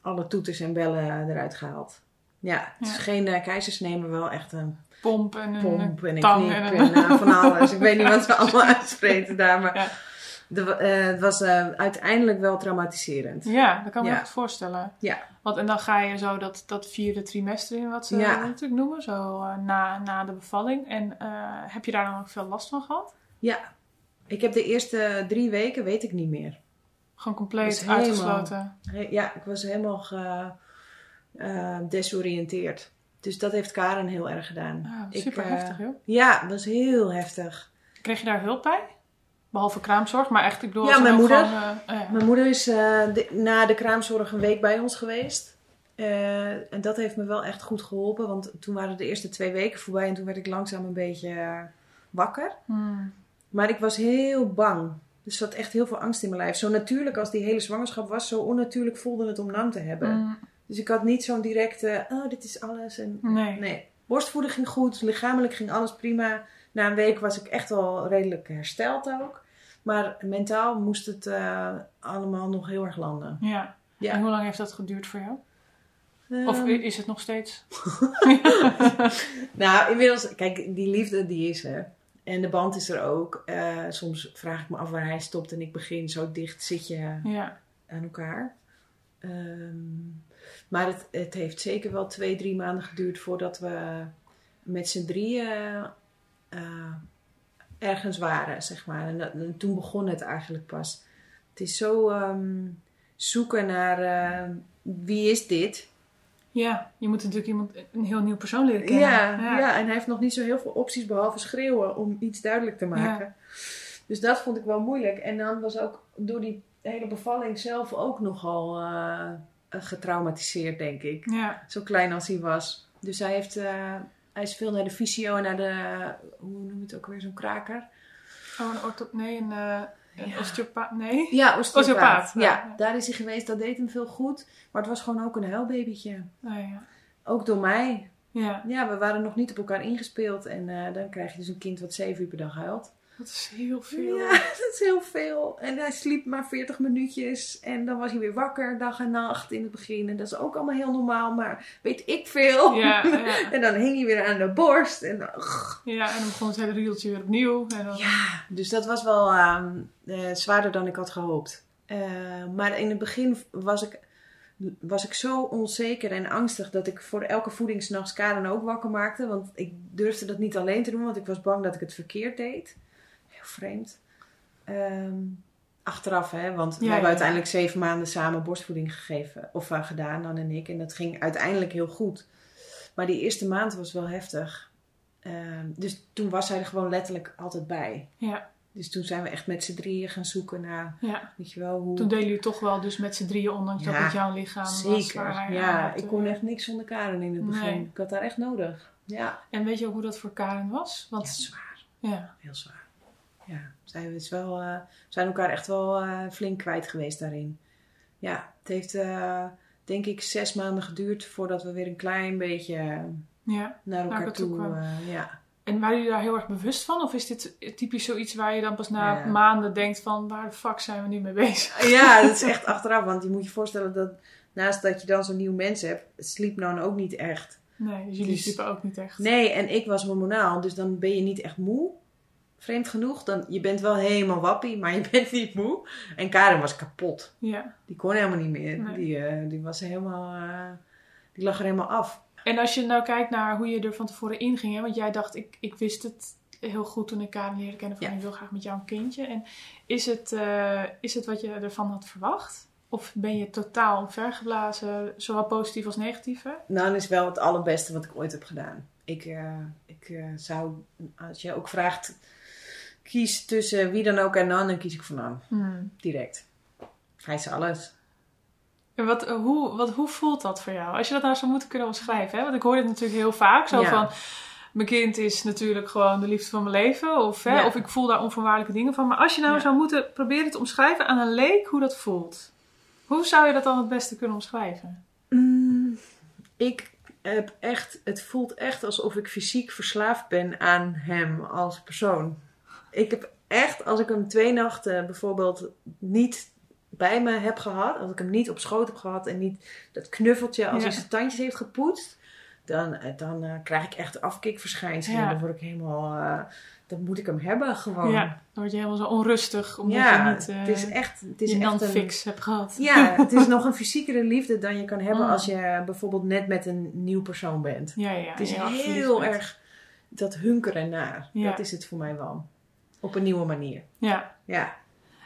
alle toeters en bellen eruit gehaald. Ja, het is geen keizersnee, maar wel echt een Pomp en een pomp en een tang knip en en, een- van alles. Ik weet niet wat ze allemaal uitspreken daar, maar Ja. de, het was uiteindelijk wel traumatiserend. Ja, dat kan Ja. me goed voorstellen. Ja. Want en dan ga je zo dat, dat vierde trimester in, wat ze Ja. natuurlijk noemen, zo na, na de bevalling. En heb je daar dan ook veel last van gehad? Ja, ik heb de eerste drie weken, weet ik niet meer. Gewoon compleet helemaal- uitgesloten. Ja, ik was helemaal ge, eh, desoriënteerd. Dus dat heeft Karen heel erg gedaan. Ah, Ik, super eh, heftig, joh. Ja, dat was heel heftig. Kreeg je daar hulp bij? Behalve kraamzorg, maar echt, ik bedoel... Ja, mijn moeder. eh, oh ja. Mijn moeder is de- na de kraamzorg een week bij ons geweest. En dat heeft me wel echt goed geholpen. Want toen waren de eerste twee weken voorbij. En toen werd ik langzaam een beetje wakker. Hmm. Maar ik was heel bang. Er zat echt heel veel angst in mijn lijf. Zo natuurlijk als die hele zwangerschap was, zo onnatuurlijk voelde het om Nan te hebben. Mm, Dus ik had niet zo'n directe, oh, dit is alles. En, nee. nee. Borstvoeding ging goed, lichamelijk ging alles prima. Na een week was ik echt wel redelijk hersteld ook. Maar mentaal moest het eh, allemaal nog heel erg landen. Ja. Ja. En hoe lang heeft dat geduurd voor jou? Of Ehm, i- is het nog steeds? nou, inmiddels, kijk, die liefde die is er. En de band is er ook. Eh, soms vraag ik me af waar hij stopt en ik begin. Zo dicht zit je Ja. aan elkaar. Ehm, maar het, het heeft zeker wel twee, drie maanden geduurd voordat we met z'n drieën eh, ergens waren, zeg maar. En, toen begon het eigenlijk pas. Het is zo ehm, zoeken naar eh, wie is dit? Ja, je moet natuurlijk iemand, een heel nieuw persoon leren kennen. Ja, ja. en hij heeft nog niet zo heel veel opties behalve schreeuwen om iets duidelijk te maken. Dus dat vond ik wel moeilijk. En dan was ook door die hele bevalling zelf ook nogal eh, getraumatiseerd, denk ik. Ja. Zo klein als hij was. Dus hij, heeft, eh, hij is veel naar de fysio en naar de, hoe noem je het ook weer, zo'n kraker? Oh, een ortho... Nee, een, eh een Ja. osteopaat... Nee? Ja, osteopaat. Osteopaat, Ja, ja. daar is hij geweest. Dat deed hem veel goed. Maar het was gewoon ook een huilbabytje. Oh, ja. Ook door mij. Ja, Ja, we waren nog niet op elkaar ingespeeld. En eh, dan krijg je dus een kind wat zeven uur per dag huilt. Dat is heel veel. Ja, dat is heel veel. En hij sliep maar 40 minuutjes. En dan was hij weer wakker dag en nacht in het begin. En dat is ook allemaal heel normaal. Maar weet ik veel. Ja, ja. en dan hing hij weer aan de borst. En dan, Ja, en dan begon het hele rieltje weer opnieuw. En dan... Ja, dus dat was wel ehm, eh, zwaarder dan ik had gehoopt. Eh, maar in het begin was ik, was ik zo onzeker en angstig dat ik voor elke voeding 's nachts Karen ook wakker maakte. Want ik durfde dat niet alleen te doen, want ik was bang dat ik het verkeerd deed. Vreemd. Ehm, achteraf, hè, want we Ja, hebben ja. uiteindelijk zeven maanden samen borstvoeding gegeven, of eh, gedaan, Dan en ik. En dat ging uiteindelijk heel goed. Maar die eerste maand was wel heftig. Ehm, dus toen was hij er gewoon letterlijk altijd bij. Ja, Dus toen zijn we echt met z'n drieën gaan zoeken naar, ja. weet je wel, hoe... Toen deden jullie toch wel dus met z'n drieën, ondanks dat Ja, het jouw lichaam was. Zeker. Aan Ja, had, ik eh. kon echt niks zonder Karen in het begin. Nee. Ik had haar echt nodig. Ja. En weet je ook hoe dat voor Karen was? Ja, Want zwaar. ja, Heel zwaar. Ja, zij is wel, eh, we zijn elkaar echt wel eh, flink kwijt geweest daarin. Ja, het heeft eh, denk ik zes maanden geduurd voordat we weer een klein beetje ja. naar elkaar toe toe... kwamen. ja. En waren jullie daar heel erg bewust van? Of is dit typisch zoiets waar je dan pas na Ja. maanden denkt van... Waar de fuck zijn we nu mee bezig? ja, dat is echt achteraf. Want je moet je voorstellen dat naast dat je dan zo'n nieuw mens hebt, sliep nou ook niet echt. Nee, dus jullie Dus- sliepen ook niet echt. Nee, en ik was hormonaal, dus dan ben je niet echt moe. Vreemd genoeg. Dan, je bent wel helemaal wappie, maar je bent niet moe. En Karen was kapot. Ja. Die kon helemaal niet meer. Nee. Die, eh, die was helemaal... eh, die lag er helemaal af. En als je nou kijkt naar hoe je er van tevoren inging... Hè, want jij dacht, ik, ik wist het heel goed toen ik Karen leerde kennen... van Ja. ik wil graag met jou een kindje. En is het, eh, is het wat je ervan had verwacht? Of ben je totaal omvergeblazen, zowel positief als negatief? hè? Nou, is wel het allerbeste wat ik ooit heb gedaan. Ik, ik zou... Als je ook vraagt... Kies tussen wie dan ook en Nan, dan kies ik voor Nan. Direct. Hij is alles. En wat, eh, hoe, wat, hoe voelt dat voor jou? Als je dat nou zou moeten kunnen omschrijven. Hè? Want ik hoor dit natuurlijk heel vaak. Zo Ja. van, mijn kind is natuurlijk gewoon de liefde van mijn leven. Of, hè, Ja. of ik voel daar onvoorwaardelijke dingen van. Maar als je nou Ja. zou moeten proberen te omschrijven aan een leek hoe dat voelt. Hoe zou je dat dan het beste kunnen omschrijven? Mm, ik heb echt, het voelt echt alsof ik fysiek verslaafd ben aan hem als persoon. Ik heb echt, als ik hem twee nachten bijvoorbeeld niet bij me heb gehad, als ik hem niet op schoot heb gehad en niet dat knuffeltje als Ja. hij zijn tandjes heeft gepoetst, dan, eh, dan eh, krijg ik echt afkikverschijnselen. Ja. Dan word ik helemaal, eh, dan moet ik hem hebben gewoon. Ja, dan word je helemaal zo onrustig. Omdat Ja, je niet eh het is echt, het is echt een, non-fix hebt gehad. ja, het is nog een fysiekere liefde dan je kan hebben Mm. als je bijvoorbeeld net met een nieuw persoon bent. Ja, ja. Het is heel erg dat hunkeren naar. Dat is het voor mij wel. Op een nieuwe manier. Ja. Ja.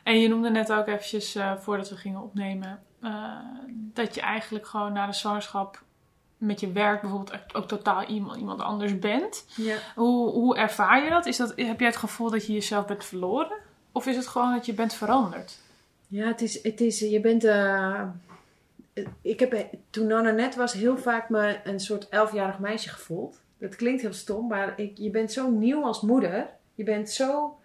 En je noemde net ook eventjes, eh, voordat we gingen opnemen, eh, dat je eigenlijk gewoon na de zwangerschap met je werk bijvoorbeeld ook totaal iemand, iemand anders bent. ja. Hoe, hoe ervaar je dat? Is dat? Heb jij het gevoel dat je jezelf bent verloren? Of is het gewoon dat je bent veranderd? Ja, het is, het is, je bent, eh, ik heb toen Nana net was heel vaak me een soort elfjarig meisje gevoeld. Dat klinkt heel stom, maar ik, je bent zo nieuw als moeder. Je bent zo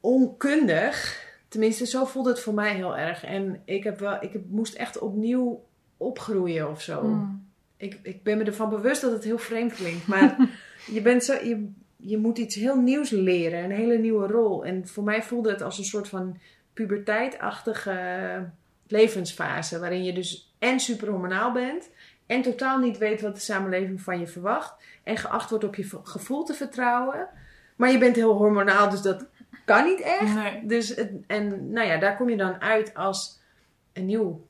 onkundig. Tenminste, zo voelde het voor mij heel erg. En ik, heb wel, ik moest echt opnieuw opgroeien of zo. Mm. Ik, ik ben me ervan bewust dat het heel vreemd klinkt. Maar je, bent zo, je, je moet iets heel nieuws leren. Een hele nieuwe rol. En voor mij voelde het als een soort van puberteitachtige levensfase. Waarin je dus en super hormonaal bent. En totaal niet weet wat de samenleving van je verwacht. En geacht wordt op je gevoel te vertrouwen. Maar je bent heel hormonaal, dus dat kan niet echt. Nee. Dus het, en nou ja, daar kom je dan uit als een nieuw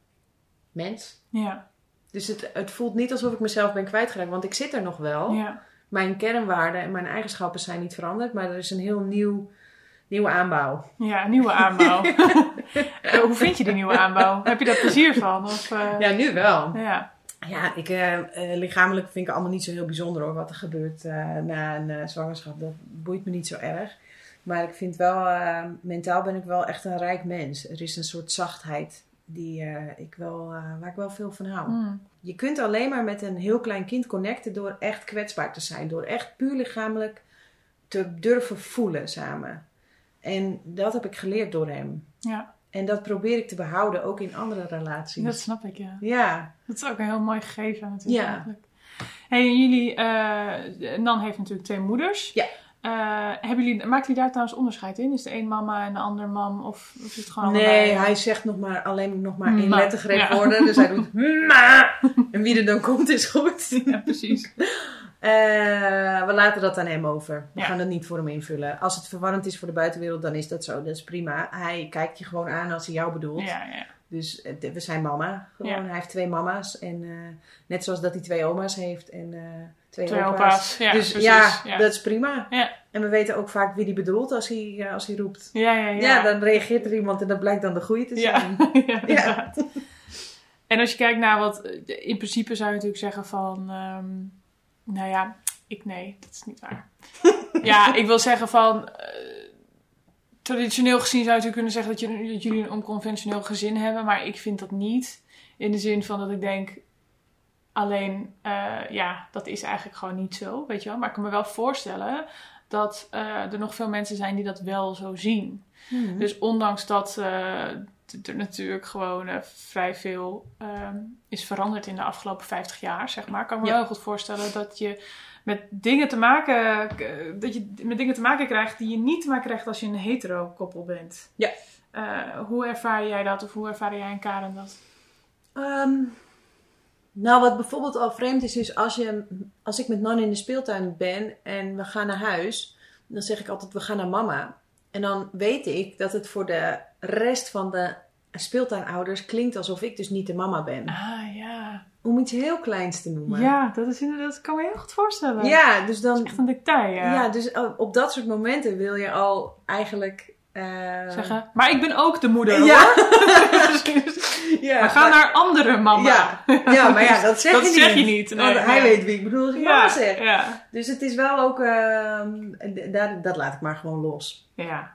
mens. Ja, Dus het, het voelt niet alsof ik mezelf ben kwijtgeraakt, want ik zit er nog wel. ja. Mijn kernwaarden en mijn eigenschappen zijn niet veranderd, maar er is een heel nieuw, nieuwe aanbouw. ja, nieuwe aanbouw. Hoe vind je die nieuwe aanbouw? Heb je daar plezier van? Of, eh, Ja, nu wel. ja. Ja, ik, eh, eh, lichamelijk vind ik allemaal niet zo heel bijzonder hoor, wat er gebeurt na een zwangerschap. Dat boeit me niet zo erg. Maar ik vind wel, eh, mentaal ben ik wel echt een rijk mens. Er is een soort zachtheid die, eh, ik wel, eh, waar ik wel veel van hou. Mm. Je kunt alleen maar met een heel klein kind connecten door echt kwetsbaar te zijn. Door echt puur lichamelijk te durven voelen samen. En dat heb ik geleerd door hem. ja, En dat probeer ik te behouden, ook in andere relaties. dat snap ik, ja. Ja, Dat is ook een heel mooi gegeven natuurlijk. Ja. eigenlijk. Hey, en jullie, eh, Nan heeft natuurlijk twee moeders. Ja. Eh, hebben jullie, maken jullie daar trouwens onderscheid in? Is de een mama en de ander mam? Of, of is het gewoon nee, allebei? hij zegt nog maar, alleen nog maar Ma. één lettergreep Ja. woorden. Dus hij doet ma. En wie er dan komt is goed. Ja, precies. Eh, we laten dat aan hem over. We Ja. gaan dat niet voor hem invullen. Als het verwarrend is voor de buitenwereld, dan is dat zo. Dat is prima. Hij kijkt je gewoon aan als hij jou bedoelt. Ja, ja. Dus eh, we zijn mama. Gewoon. Hij heeft twee mama's. En eh, net zoals dat hij twee oma's heeft en eh, twee, Twee opa's. Ja, dus precies. ja, dat is prima. Ja. En we weten ook vaak wie die bedoelt als hij, eh, als hij roept. Ja, ja, ja. Ja. dan reageert er iemand en dat blijkt dan de goeie te zijn. ja. En als je kijkt naar wat... In principe zou je natuurlijk zeggen van... ehm, nou ja, ik nee, dat is niet waar. ja, ik wil zeggen van... eh, traditioneel gezien zou je natuurlijk kunnen zeggen dat, je, dat jullie een onconventioneel gezin hebben. Maar ik vind dat niet. In de zin van dat ik denk... Alleen, eh, ja, dat is eigenlijk gewoon niet zo, weet je wel. Maar ik kan me wel voorstellen dat eh, er nog veel mensen zijn die dat wel zo zien. Mhm. Dus ondanks dat eh, er natuurlijk gewoon vrij veel ehm, is veranderd in de afgelopen 50 jaar, zeg maar, kan ik me Ja. wel goed voorstellen dat je met dingen te maken, dat je met dingen te maken krijgt die je niet te maken krijgt als je een hetero koppel bent. Ja. Hoe ervaar jij dat of hoe ervaar jij en Karen dat? Ehm, nou, wat bijvoorbeeld al vreemd is, is als, je, als ik met Nan in de speeltuin ben en we gaan naar huis, dan zeg ik altijd: we gaan naar mama. En dan weet ik dat het voor de rest van de speeltuinouders klinkt alsof ik dus niet de mama ben. Ah ja. Om iets heel kleins te noemen. Ja, dat, is, inderdaad- dat kan me heel goed voorstellen. Ja, dus Dat dan. is echt een detail. Ja. Ja, dus op dat soort momenten wil je al eigenlijk. Eh, Zeggen, maar ik ben ook de moeder Ja. hoor. ja, We gaan naar andere mama. Ja, ja, maar ja, dat zeg Dat je zeg niet. je niet, Want nee, hij weet wie ik bedoel als ik ja, mama zeg. ja. Dus het is wel ook, ehm, d- daar, dat laat ik maar gewoon los. Ja,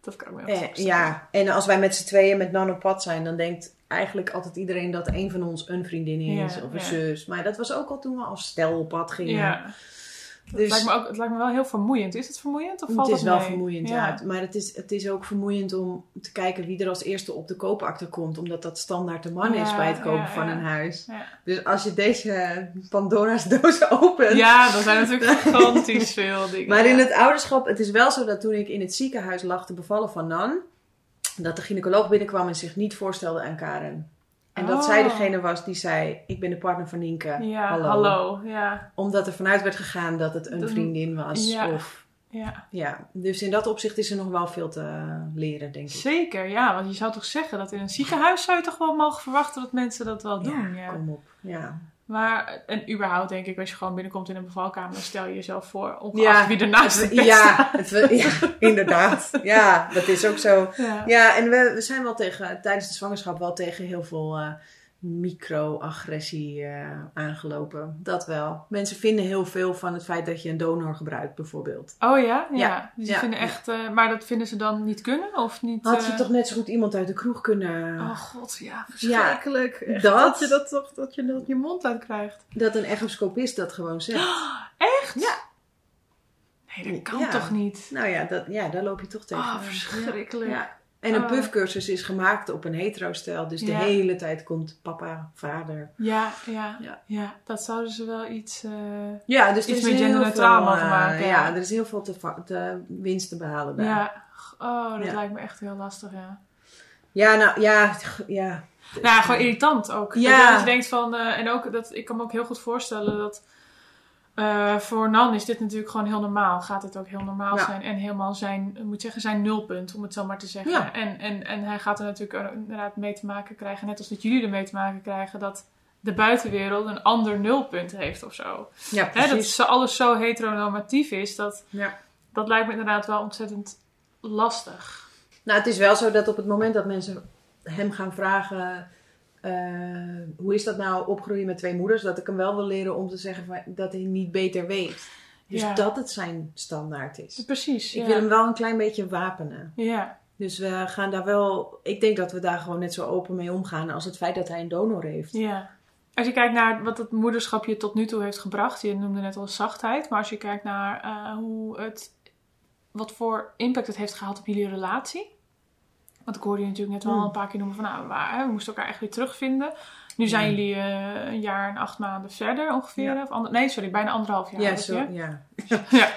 dat kan ik me Eh, ja, en als wij met z'n tweeën met Nan op pad zijn, dan denkt eigenlijk altijd iedereen dat een van ons een vriendin is Ja, of een zus. Maar dat was ook al toen we als stel op pad gingen. Ja. Het, Dus lijkt me ook, het lijkt me wel heel vermoeiend. Is het vermoeiend of valt het is het wel vermoeiend, ja. Maar het is, het is ook vermoeiend om te kijken wie er als eerste op de koopakte komt. Omdat dat standaard de man is bij het kopen ja, van een huis. Dus als je deze Pandora's doos opent, Ja, dan zijn er natuurlijk gigantisch veel dingen. Maar in het ouderschap, het is wel zo dat toen ik in het ziekenhuis lag te bevallen van Nan, dat de gynaecoloog binnenkwam en zich niet voorstelde aan Karen. En dat Oh. zij degene was die zei: Ik ben de partner van Nienke. Ja, hallo. hallo. Ja, Omdat er vanuit werd gegaan dat het een Dat- vriendin was. ja. Of, ja. ja. Dus in dat opzicht is er nog wel veel te leren, denk ik. Zeker, ja. Want je zou toch zeggen dat in een ziekenhuis zou je toch wel mogen verwachten dat mensen dat wel doen. Ja, kom op. Ja. Maar, en überhaupt denk ik, als je gewoon binnenkomt in een bevalkamer, dan stel je jezelf voor, Ja. ongeacht wie ernaast het bed Ja, het, ja, inderdaad. Ja, dat is ook zo. Ja. Ja, en we, we zijn wel tegen, tijdens de zwangerschap wel tegen heel veel eh, microagressie eh, aangelopen. Dat wel. Mensen vinden heel veel van het feit dat je een donor gebruikt, bijvoorbeeld. Oh ja? Ja. Ja, Dus die ja, vinden echt, eh, maar dat vinden ze dan niet kunnen? Of niet? Had je eh, toch net zo goed iemand uit de kroeg kunnen... Oh god, ja, verschrikkelijk. Dat- dat je dat toch, dat je dat je mond uit krijgt. Dat een echoscopist dat gewoon zegt. Echt? Ja. Nee, dat kan toch niet? Nou ja, dat, ja, daar loop je toch tegen. Ah, verschrikkelijk. En een Oh. puffcursus is gemaakt op een hetero-stijl. Dus de hele tijd komt papa, vader. Ja, ja, Ja. ja. dat zouden ze wel iets... eh, Ja, dus er Iets is meer genderneutraal mogen eh, maken, Ja, ja. er is heel veel te, te winst te behalen daar. Ja, oh, dat lijkt me echt heel lastig, ja. Ja, nou ja, ja. Nou, gewoon irritant ook. Ja. Dat je denkt van, eh, en ook, dat, ik kan me ook heel goed voorstellen dat eh, voor Nan is dit natuurlijk gewoon heel normaal. Gaat het ook heel normaal Ja. zijn en helemaal zijn, moet zeggen, zijn nulpunt, om het zo maar te zeggen. Ja. En, en, en hij gaat er natuurlijk ook inderdaad mee te maken krijgen, net als dat jullie ermee te maken krijgen, dat de buitenwereld een ander nulpunt heeft of zo. Ja, Hè, dat precies. alles zo heteronormatief is, dat, Ja. dat lijkt me inderdaad wel ontzettend lastig. Nou, het is wel zo dat op het moment dat mensen hem gaan vragen... eh, hoe is dat nou opgroeien met twee moeders? Dat ik hem wel wil leren om te zeggen van- dat hij niet beter weet. Dus Ja. dat het zijn standaard is. Precies, Ik ja. wil hem wel een klein beetje wapenen. Ja, Dus we gaan daar wel... Ik denk dat we daar gewoon net zo open mee omgaan als het feit dat hij een donor heeft. Ja. Als je kijkt naar wat het moederschap je tot nu toe heeft gebracht, je noemde net al zachtheid, maar als je kijkt naar eh, hoe het, wat voor impact het heeft gehad op jullie relatie. Want ik hoorde je natuurlijk net wel Hmm. een paar keer noemen van, nou, waar, hè, we moesten elkaar echt weer terugvinden. Nu zijn Ja. jullie eh, een jaar en acht maanden verder ongeveer. Ja. Of ander, nee, sorry, bijna anderhalf jaar. Ja, zo, ja.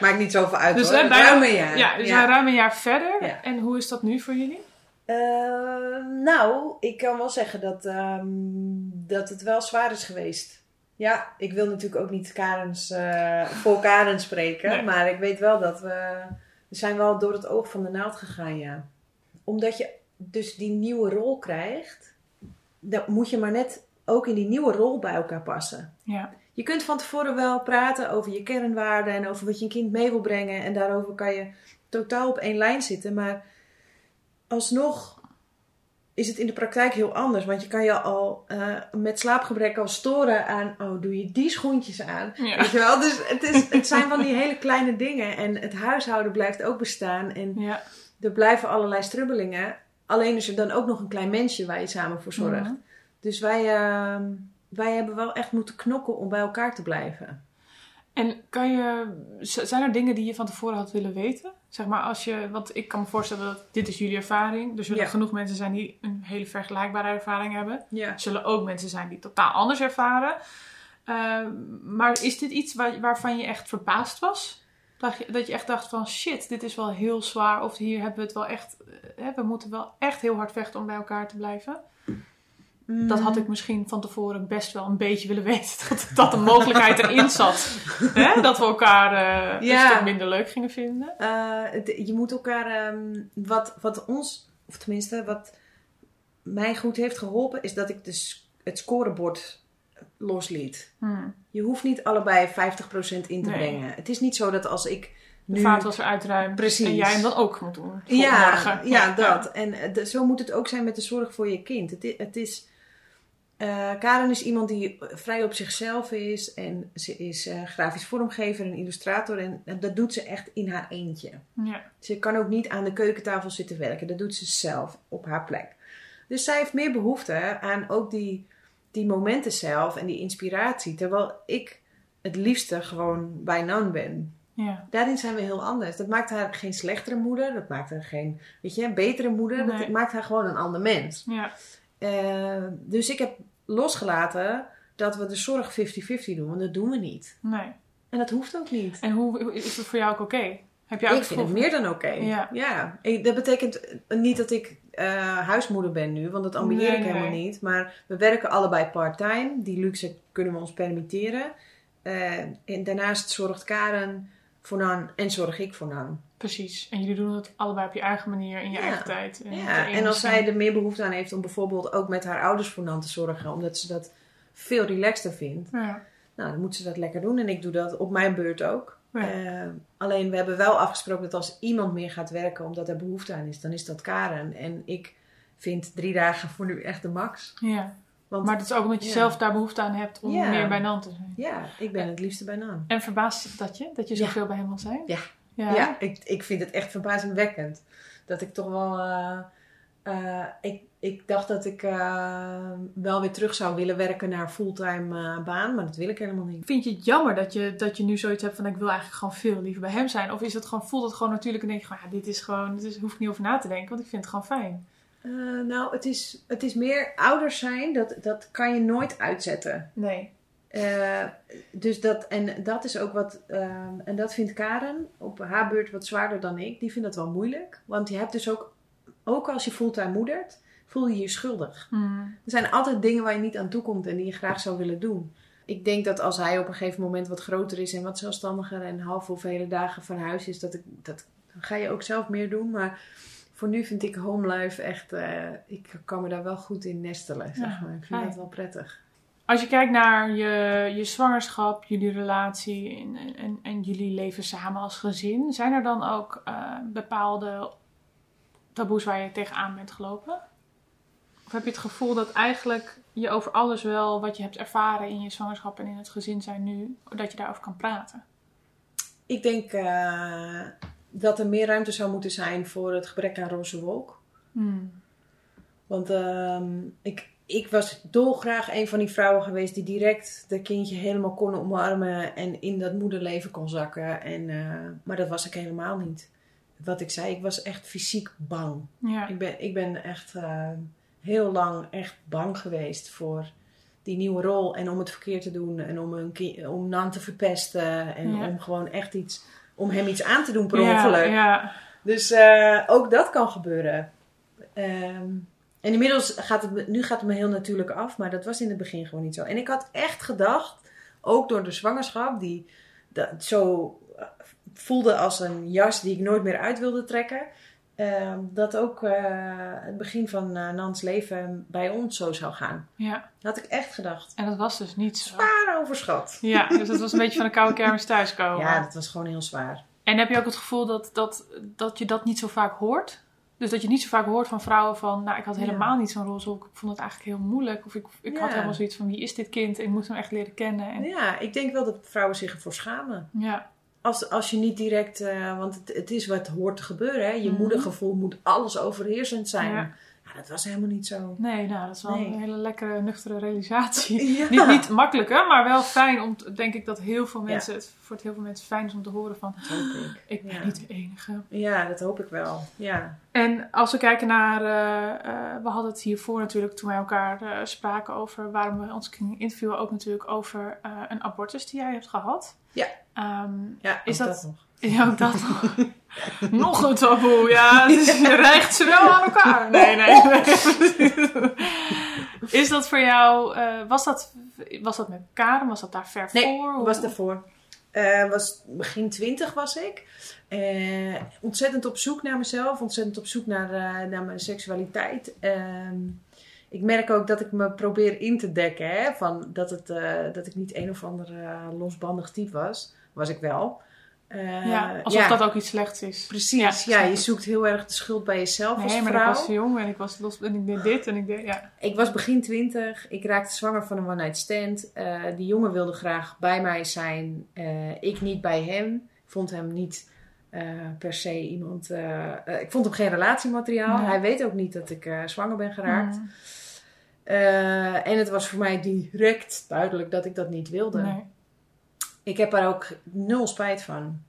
Maakt niet zoveel uit Dus hoor. hè, bijna, Ruim een jaar. ja, dus ruim een jaar verder. En hoe is dat nu voor jullie? Eh, nou, ik kan wel zeggen dat, ehm, dat het wel zwaar is geweest. Ja, ik wil natuurlijk ook niet Karens, eh, voor Karen spreken. Nee. Maar ik weet wel dat we... We zijn wel door het oog van de naald gegaan, ja. Omdat je dus die nieuwe rol krijgt... Dan moet je maar net ook in die nieuwe rol bij elkaar passen. Ja, Je kunt van tevoren wel praten over je kernwaarden en over wat je een kind mee wil brengen. En daarover kan je totaal op één lijn zitten. Maar alsnog is het in de praktijk heel anders. Want je kan je al eh, met slaapgebrek al storen aan, oh, doe je die schoentjes aan? Ja. Weet je wel? Dus het, is, het zijn van die hele kleine dingen. En het huishouden blijft ook bestaan. En ja. er blijven allerlei strubbelingen. Alleen is er dan ook nog een klein mensje waar je samen voor zorgt. Mhm. Dus wij, ehm, wij hebben wel echt moeten knokken om bij elkaar te blijven. En kan je, zijn er dingen die je van tevoren had willen weten? Zeg maar als je, want ik kan me voorstellen dat dit is jullie ervaring. Er zullen Ja. genoeg mensen zijn die een hele vergelijkbare ervaring hebben. Ja. Er zullen ook mensen zijn die totaal anders ervaren. Eh, maar is dit iets waar, waarvan je echt verbaasd was? Dat je, dat je echt dacht van shit, dit is wel heel zwaar. Of hier hebben we het wel echt, eh, hè, we moeten wel echt heel hard vechten om bij elkaar te blijven. Dat had ik misschien van tevoren best wel een beetje willen weten. Dat, dat de mogelijkheid erin zat. Hè? Dat we elkaar eh, Ja. een stuk minder leuk gingen vinden. Eh, je moet elkaar, ehm, wat, wat ons, of tenminste wat mij goed heeft geholpen, is dat ik de, het scorebord losliet. Hmm. Je hoeft niet allebei 50% in te Nee. brengen. Het is niet zo dat als ik De nu... vaatwasser uitruimen. Precies. En jij hem dan ook moet doen. Ja, morgen. ja, dat. En eh, de- zo moet het ook zijn met de zorg voor je kind. Het, het is... eh, Karen is iemand die vrij op zichzelf is. En ze is eh, grafisch vormgever en illustrator. En, en dat doet ze echt in haar eentje. Ja. Ze kan ook niet aan de keukentafel zitten werken. Dat doet ze zelf op haar plek. Dus zij heeft meer behoefte aan ook die, die momenten zelf en die inspiratie. Terwijl ik het liefste gewoon bij Nan ben. ja. Daarin zijn we heel anders. Dat maakt haar geen slechtere moeder. Dat maakt haar geen, weet je, betere moeder. Dat maakt haar gewoon een ander mens. ja. Eh, dus ik heb losgelaten dat we de zorg 50-50 doen. Want dat doen we niet. Nee. En dat hoeft ook niet. En hoe hoe- is het voor jou ook oké? Heb ook ik vind het meer dan oké. Ja. Ik- dat betekent niet dat ik eh, huismoeder ben nu, want dat ambieer Nee, ik helemaal nee. niet. Maar we werken allebei part-time. Die luxe kunnen we ons permitteren. Eh, en daarnaast zorgt Karen voor Nan en zorg ik voor Nan. Precies. En jullie doen het allebei op je eigen manier, in je Ja. eigen tijd. En, Ja, en als zij er meer behoefte aan heeft om bijvoorbeeld ook met haar ouders voor Nan te zorgen, omdat ze dat veel relaxter vindt, Ja. nou, dan moet ze dat lekker doen. En ik doe dat op mijn beurt ook. Ja. Eh, alleen we hebben wel afgesproken dat als iemand meer gaat werken omdat er behoefte aan is, dan is dat Karen. En ik vind drie dagen voor nu echt de max. ja. Want Maar het is ook omdat je Ja. zelf daar behoefte aan hebt om Ja. meer bij Nan te zijn. ja, ik ben het liefste bij Nan. En verbaast dat je? Dat je zoveel bij hem wil zijn? Ja. Ja. Ja, ik, ik vind het echt verbazingwekkend. Dat ik toch wel... eh, eh, ik, ik dacht dat ik eh, wel weer terug zou willen werken naar een fulltime eh, baan, maar dat wil ik helemaal niet. Vind je het jammer dat je, dat je nu zoiets hebt van ik wil eigenlijk gewoon veel liever bij hem zijn? Of is het gewoon, voelt het gewoon natuurlijk en denk je gewoon, ja, dit is gewoon, dit is, hoef ik niet over na te denken, want ik vind het gewoon fijn. Eh, nou, het is, het is meer ouders zijn, dat, dat kan je nooit uitzetten. Nee. Dus dat, en dat is ook wat, en dat vindt Karen op haar beurt wat zwaarder dan ik. Die vindt dat wel moeilijk. Want je hebt dus ook, ook als je fulltime moedert, voel je je schuldig. Hmm. Er zijn altijd dingen waar je niet aan toe komt en die je graag zou willen doen. Ik denk dat als hij op een gegeven moment wat groter is en wat zelfstandiger en half of hele dagen van huis is, dat ik, dat, dan ga je ook zelf meer doen. Maar voor nu vind ik home life echt, eh, ik kan me daar wel goed in nestelen, zeg Ja, maar. Ik vind fijn. dat wel prettig. Als je kijkt naar je, je zwangerschap, jullie relatie en, en, en jullie leven samen als gezin, zijn er dan ook eh, bepaalde taboes waar je tegenaan bent gelopen? Of heb je het gevoel dat eigenlijk je over alles wel wat je hebt ervaren in je zwangerschap en in het gezin zijn nu, dat je daarover kan praten? Ik denk eh, dat er meer ruimte zou moeten zijn voor het gebrek aan roze wolk. Hmm. Want ehm, ik, ik was dolgraag een van die vrouwen geweest die direct dat kindje helemaal kon omarmen en in dat moederleven kon zakken. En, eh, maar dat was ik helemaal niet. Wat ik zei, ik was echt fysiek bang. Ja. Ik ben, ik ben echt eh, heel lang echt bang geweest voor die nieuwe rol. En om het verkeerd te doen. En om, een om Nan te verpesten. En Ja. om gewoon echt iets, om hem iets aan te doen per ja, ongeluk. ja. Dus eh, ook dat kan gebeuren. Ehm, en inmiddels gaat het, nu gaat het me heel natuurlijk af, maar dat was in het begin gewoon niet zo. En ik had echt gedacht, ook door de zwangerschap, die dat zo eh, voelde als een jas die ik nooit meer uit wilde trekken, ehm, dat ook eh, het begin van eh, Nans leven bij ons zo zou gaan. ja. Dat had ik echt gedacht. En dat was dus niet zo. Zwaar overschat. Ja, dus dat was een beetje van de koude kermis thuiskomen. Ja, dat was gewoon heel zwaar. En heb je ook het gevoel dat, dat, dat je dat niet zo vaak hoort? Dus dat je niet zo vaak hoort van vrouwen van... Nou, ik had Ja. helemaal niet zo'n roze wolk. Ik vond het eigenlijk heel moeilijk. Of ik, ik had helemaal zoiets van... Wie is dit kind? Ik moet hem echt leren kennen. En, Ja, ik denk wel dat vrouwen zich ervoor schamen. ja. Als, als je niet direct, eh, want het, het is wat hoort te gebeuren. Hè? Je Mhm. moedergevoel moet alles overheersend zijn. Ja. Ja, dat was helemaal niet zo. Nee, nou, dat is wel Nee. een hele lekkere, nuchtere realisatie. Ja. Niet, niet makkelijk, hè? Maar wel fijn om... Denk ik dat heel veel mensen... Het voor het heel veel mensen fijn is om te horen van... Dat hoop ik. Ik ben Ja. niet de enige. Ja, dat hoop ik wel. Ja. En als we kijken naar, eh, eh, we hadden het hiervoor natuurlijk toen wij elkaar eh, spraken over waarom we ons gingen interviewen, ook natuurlijk over een abortus die jij hebt gehad. Ja. Ehm, ja Is dat- nog? Ja, ook dat nog. nog een taboe, ja. Het is, je rijgt ze wel aan elkaar. Nee, nee. nee. Is dat voor jou, eh, was, dat, was dat met Karen? Was dat daar ver Nee, voor? Hoe- was daarvoor. Eh, was begin twintig was ik. Eh, ontzettend op zoek naar mezelf. Ontzettend op zoek naar, naar mijn seksualiteit. Ehm, ik merk ook dat ik me probeer in te dekken. Hè, van dat, het, dat ik niet een of ander losbandig type was. Was ik wel. Ja, alsof ja, dat ook iets slechts is. Precies. Ja, je zoekt heel erg de schuld bij jezelf als Nee, maar vrouw. ik was jong en ik was los en ik deed dit en ik deed, ja. Ik was begin twintig. Ik raakte zwanger van een one-night stand. Eh, die jongen wilde graag bij mij zijn. Eh, ik niet bij hem. Ik vond hem niet per se iemand... ik vond hem geen relatiemateriaal. Nee. Hij weet ook niet dat ik zwanger ben geraakt. Mm, en het was voor mij direct duidelijk dat ik dat niet wilde. Ik heb er ook nul spijt van.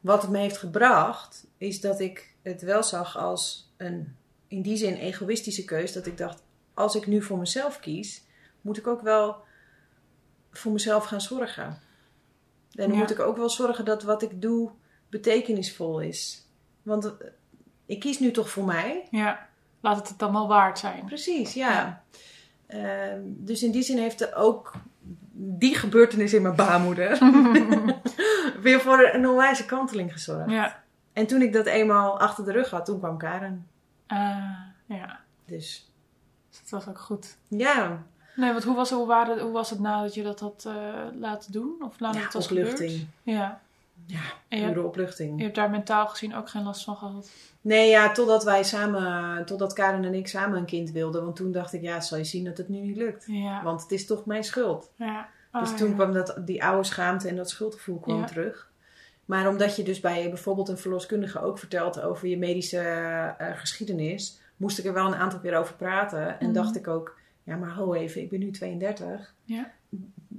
Wat het me heeft gebracht, is dat ik het wel zag als een, in die zin, egoïstische keus. Dat ik dacht, als ik nu voor mezelf kies, moet ik ook wel voor mezelf gaan zorgen. En dan Ja. moet ik ook wel zorgen dat wat ik doe betekenisvol is. Want eh, ik kies nu toch voor mij. Ja, laat het het dan wel waard zijn. Precies, ja. Ja. Ehm, dus in die zin heeft er ook die gebeurtenis in mijn baarmoeder weer voor een onwijze kanteling gezorgd. Ja. En toen ik dat eenmaal achter de rug had, toen kwam Karen. Ah, ja, Dus dus dat was ook goed. ja, Nee, want hoe was, hoe, waren, hoe was het nadat je dat had eh, laten doen? Of nadat ja het was opluchting. gebeurd? Ja. Ja, pure hebt- opluchting. je hebt daar mentaal gezien ook geen last van gehad? Nee, ja, totdat wij samen, totdat Karen en ik samen een kind wilden. Want toen dacht ik, ja, zal je zien dat het nu niet lukt. Ja. Want het is toch mijn schuld. ja. Dus Ah, toen ja. kwam dat, die oude schaamte en dat schuldgevoel kwam terug. Maar omdat je dus bij bijvoorbeeld een verloskundige ook vertelt over je medische eh, geschiedenis, moest ik er wel een aantal keer over praten. En Mhm. dacht ik ook, ja maar ho even, ik ben nu 32. Ja.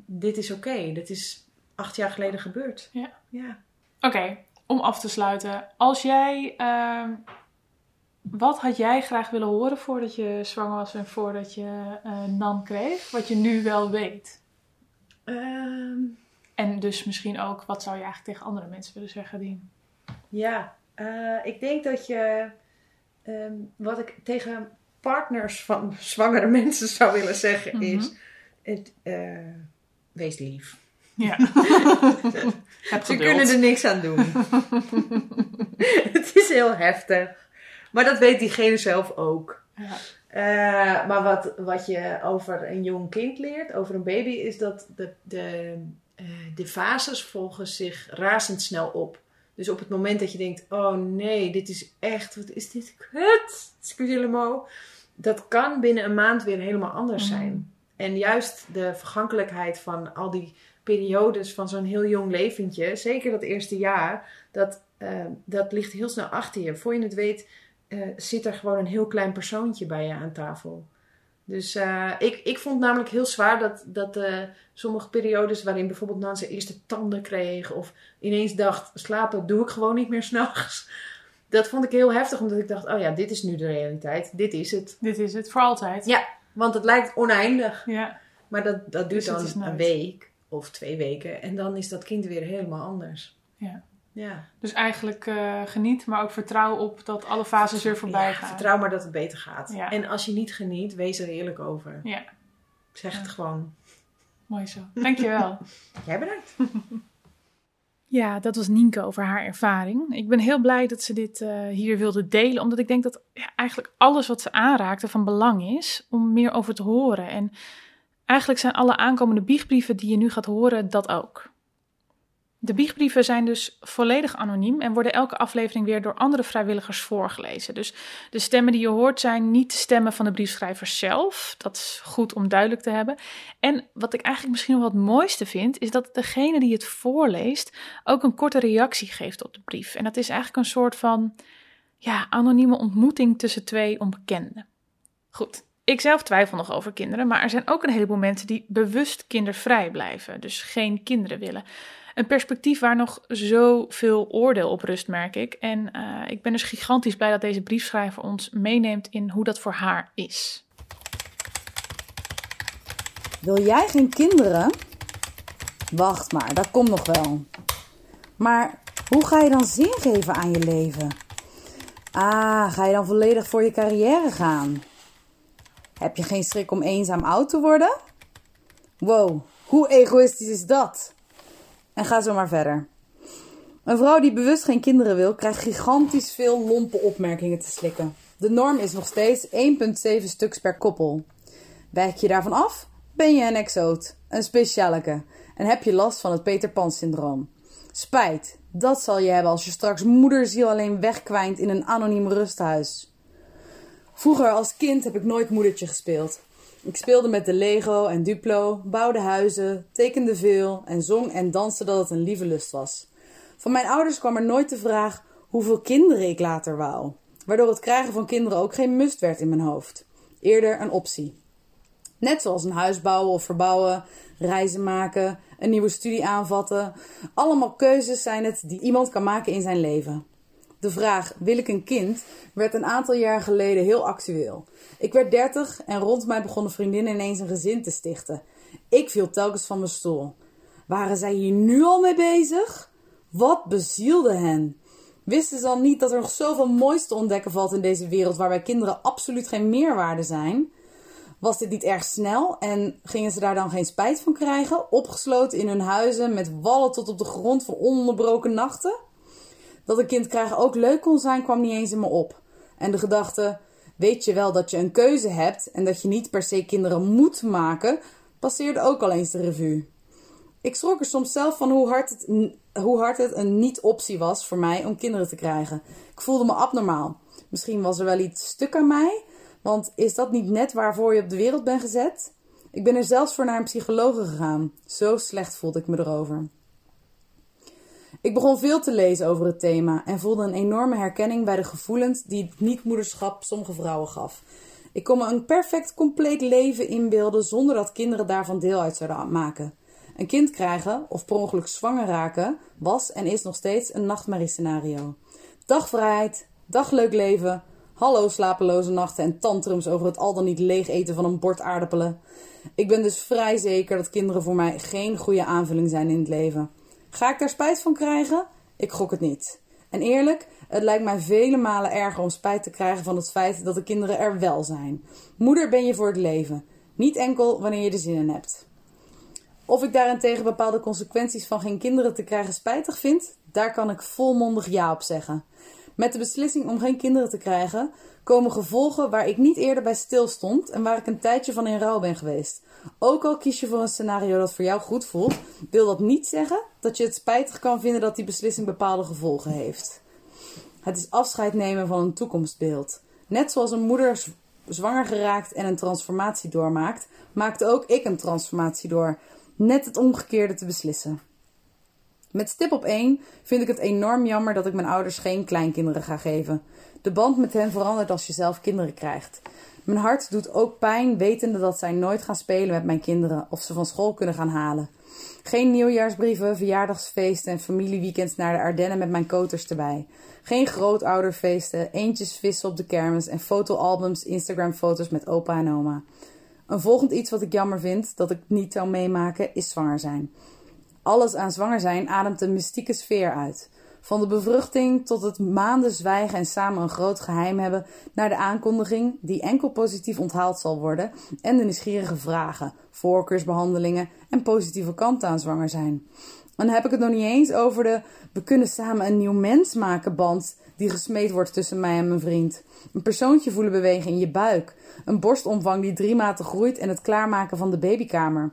Dit is oké, dit is acht jaar geleden gebeurd. Ja. Ja. Oké, om af te sluiten. Als jij. ehm, wat had jij graag willen horen voordat je zwanger was en voordat je eh, Nan kreeg? Wat je nu wel weet. Ehm, En dus misschien ook, wat zou je eigenlijk tegen andere mensen willen zeggen die. Ja, eh, ik denk dat je, ehm, wat ik tegen partners van zwangere mensen zou willen zeggen Mhm. is, het, eh, wees lief. Ja. Heb Ze kunnen er niks aan doen. het is heel heftig. Maar dat weet diegene zelf ook. Ja. Eh, maar wat, wat je over een jong kind leert, over een baby, is dat de, de, eh, de fases volgen zich razendsnel op. Dus op het moment dat je denkt, oh nee, dit is echt, wat is dit kut, excusez-le-mot. Dat kan binnen een maand weer helemaal anders Mhm. zijn. En juist de vergankelijkheid van al die periodes van zo'n heel jong leventje, zeker dat eerste jaar, dat, eh, dat ligt heel snel achter je. Voor je het weet eh, zit er gewoon een heel klein persoontje bij je aan tafel. Dus eh, ik, ik vond namelijk heel zwaar dat, dat sommige periodes waarin bijvoorbeeld Nan zijn eerste tanden kreeg of ineens dacht, slapen doe ik gewoon niet meer s'nachts. Dat vond ik heel heftig, omdat ik dacht, oh ja, dit is nu de realiteit. Dit is het. Dit is het voor altijd. Ja. Want het lijkt oneindig. Ja. Maar dat, dat duurt Dus dan een week of twee weken. En dan is dat kind weer helemaal anders. Ja. Ja. Dus eigenlijk eh, geniet, maar ook vertrouw op dat alle fases weer voorbij Ja, gaan. vertrouw maar dat het beter gaat. Ja. En als je niet geniet, wees er eerlijk over. Ja, Zeg het gewoon. mooi zo. Dankjewel. Jij bedankt. Ja, dat was Nienke over haar ervaring. Ik ben heel blij dat ze dit eh, hier wilde delen, omdat ik denk dat ja, eigenlijk alles wat ze aanraakte van belang is om meer over te horen. En eigenlijk zijn alle aankomende biechtbrieven die je nu gaat horen dat ook. De biechtbrieven zijn dus volledig anoniem en worden elke aflevering weer door andere vrijwilligers voorgelezen. Dus de stemmen die je hoort zijn niet de stemmen van de briefschrijvers zelf. Dat is goed om duidelijk te hebben. En wat ik eigenlijk misschien wel het mooiste vind, is dat degene die het voorleest ook een korte reactie geeft op de brief. En dat is eigenlijk een soort van ja, anonieme ontmoeting tussen twee onbekenden. Goed, ik zelf twijfel nog over kinderen, maar er zijn ook een heleboel mensen die bewust kindervrij blijven, dus geen kinderen willen. Een perspectief waar nog zoveel oordeel op rust, merk ik. En eh, ik ben dus gigantisch blij dat deze briefschrijver ons meeneemt in hoe dat voor haar is. Wil jij geen kinderen? Wacht maar, dat komt nog wel. Maar hoe ga je dan zin geven aan je leven? Ah, ga je dan volledig voor je carrière gaan? Heb je geen schrik om eenzaam oud te worden? Wow, hoe egoïstisch is dat? En ga zo maar verder. Een vrouw die bewust geen kinderen wil, krijgt gigantisch veel lompe opmerkingen te slikken. De norm is nog steeds 1,7 stuks per koppel. Wijk je daarvan af, ben je een exoot, een specialeke en heb je last van het Peter Pan syndroom. Spijt, dat zal je hebben als je straks moederziel alleen wegkwijnt in een anoniem rusthuis. Vroeger als kind heb ik nooit moedertje gespeeld. Ik speelde met de Lego en Duplo, bouwde huizen, tekende veel en zong en danste dat het een lieve lust was. Van mijn ouders kwam er nooit de vraag hoeveel kinderen ik later wou, waardoor het krijgen van kinderen ook geen must werd in mijn hoofd. Eerder een optie. Net zoals een huis bouwen of verbouwen, reizen maken, een nieuwe studie aanvatten. Allemaal keuzes zijn het die iemand kan maken in zijn leven. De vraag: wil ik een kind? werd een aantal jaar geleden heel actueel. Ik werd 30 en rond mij begonnen vriendinnen ineens een gezin te stichten. Ik viel telkens van mijn stoel. Waren zij hier nu al mee bezig? Wat bezielde hen? Wisten ze dan niet dat er nog zoveel moois te ontdekken valt in deze wereld waarbij kinderen absoluut geen meerwaarde zijn? Was dit niet erg snel en gingen ze daar dan geen spijt van krijgen? Opgesloten in hun huizen met wallen tot op de grond van ononderbroken nachten? Dat een kind krijgen ook leuk kon zijn, kwam niet eens in me op. En de gedachte, weet je wel dat je een keuze hebt en dat je niet per se kinderen moet maken, passeerde ook al eens de revue. Ik schrok er soms zelf van hoe hard het, hoe hard het een niet-optie was voor mij om kinderen te krijgen. Ik voelde me abnormaal. Misschien was er wel iets stuk aan mij, want is dat niet net waarvoor je op de wereld bent gezet? Ik ben er zelfs voor naar een psycholoog gegaan. Zo slecht voelde ik me erover. Ik begon veel te lezen over het thema en voelde een enorme herkenning bij de gevoelens die het niet-moederschap sommige vrouwen gaf. Ik kon me een perfect, compleet leven inbeelden zonder dat kinderen daarvan deel uit zouden maken. Een kind krijgen of per ongeluk zwanger raken was en is nog steeds een nachtmerriescenario. Dagvrijheid, dagleuk leven, hallo slapeloze nachten en tantrums over het al dan niet leeg eten van een bord aardappelen. Ik ben dus vrij zeker dat kinderen voor mij geen goede aanvulling zijn in het leven. Ga ik daar spijt van krijgen? Ik gok het niet. En eerlijk, het lijkt mij vele malen erger om spijt te krijgen van het feit dat de kinderen er wel zijn. Moeder ben je voor het leven, niet enkel wanneer je er zin in hebt. Of ik daarentegen bepaalde consequenties van geen kinderen te krijgen spijtig vind, daar kan ik volmondig ja op zeggen. Met de beslissing om geen kinderen te krijgen komen gevolgen waar ik niet eerder bij stilstond en waar ik een tijdje van in rouw ben geweest. Ook al kies je voor een scenario dat voor jou goed voelt, wil dat niet zeggen dat je het spijtig kan vinden dat die beslissing bepaalde gevolgen heeft. Het is afscheid nemen van een toekomstbeeld. Net zoals een moeder zwanger geraakt en een transformatie doormaakt, maakte ook ik een transformatie door. Net het omgekeerde te beslissen. Met stip op 1 vind ik het enorm jammer dat ik mijn ouders geen kleinkinderen ga geven. De band met hen verandert als je zelf kinderen krijgt. Mijn hart doet ook pijn wetende dat zij nooit gaan spelen met mijn kinderen of ze van school kunnen gaan halen. Geen nieuwjaarsbrieven, verjaardagsfeesten en familieweekends naar de Ardennen met mijn koters erbij. Geen grootouderfeesten, eentjes vissen op de kermis en fotoalbums, Instagram-foto's met opa en oma. Een volgend iets wat ik jammer vind dat ik niet zou meemaken is zwanger zijn. Alles aan zwanger zijn ademt een mystieke sfeer uit. Van de bevruchting tot het maanden zwijgen en samen een groot geheim hebben, naar de aankondiging die enkel positief onthaald zal worden en de nieuwsgierige vragen, voorkeursbehandelingen en positieve kanten aan zwanger zijn. Dan heb ik het nog niet eens over de we kunnen samen een nieuw mens maken band die gesmeed wordt tussen mij en mijn vriend. Een persoontje voelen bewegen in je buik. Een borstomvang die drie maten groeit en het klaarmaken van de babykamer.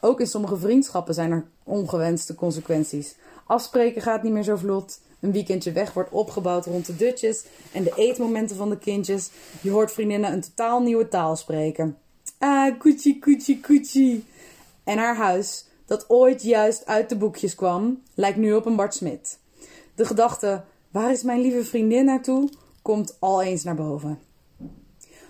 Ook in sommige vriendschappen zijn er ongewenste consequenties. Afspreken gaat niet meer zo vlot. Een weekendje weg wordt opgebouwd rond de dutjes en de eetmomenten van de kindjes. Je hoort vriendinnen een totaal nieuwe taal spreken. Ah, koetsie, koetsie, koetsie. En haar huis, dat ooit juist uit de boekjes kwam, lijkt nu op een Bart Smit. De gedachte, waar is mijn lieve vriendin naartoe, komt al eens naar boven.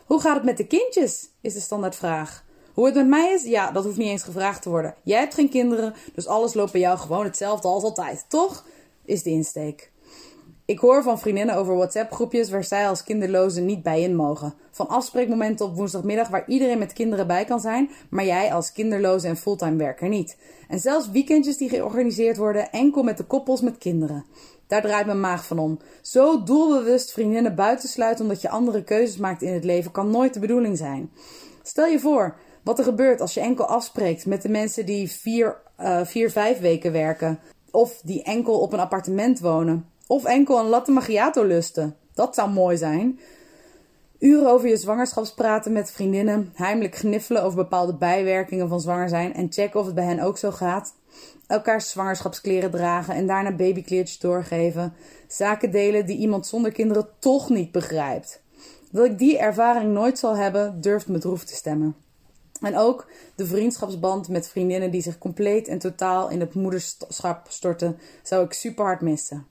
Hoe gaat het met de kindjes? is de standaardvraag. Hoe het met mij is? Ja, dat hoeft niet eens gevraagd te worden. Jij hebt geen kinderen, dus alles loopt bij jou gewoon hetzelfde als altijd, toch? Is de insteek. Ik hoor van vriendinnen over WhatsApp-groepjes waar zij als kinderlozen niet bij in mogen. Van afspreekmomenten op woensdagmiddag waar iedereen met kinderen bij kan zijn, maar jij als kinderloze en fulltime werker niet. En zelfs weekendjes die georganiseerd worden enkel met de koppels met kinderen. Daar draait mijn maag van om. Zo doelbewust vriendinnen buitensluiten omdat je andere keuzes maakt in het leven kan nooit de bedoeling zijn. Stel je voor, wat er gebeurt als je enkel afspreekt met de mensen die vier, uh, vier vijf weken werken. Of die enkel op een appartement wonen. Of enkel een latte macchiato lusten. Dat zou mooi zijn. Uren over je zwangerschapspraten met vriendinnen. Heimelijk gniffelen over bepaalde bijwerkingen van zwanger zijn. En checken of het bij hen ook zo gaat. Elkaars zwangerschapskleren dragen en daarna babykleertjes doorgeven. Zaken delen die iemand zonder kinderen toch niet begrijpt. Dat ik die ervaring nooit zal hebben, durft me droef te stemmen. En ook de vriendschapsband met vriendinnen die zich compleet en totaal in het moederschap storten, zou ik super hard missen.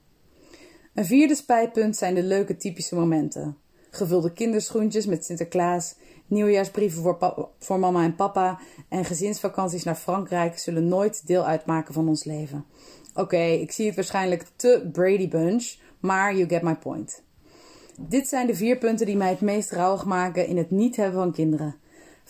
Een vierde spijtpunt zijn de leuke typische momenten. Gevulde kinderschoentjes met Sinterklaas, nieuwjaarsbrieven voor, voor mama en papa en gezinsvakanties naar Frankrijk zullen nooit deel uitmaken van ons leven. Oké, ik zie het waarschijnlijk te Brady Bunch, maar you get my point. Dit zijn de vier punten die mij het meest rouwig maken in het niet hebben van kinderen.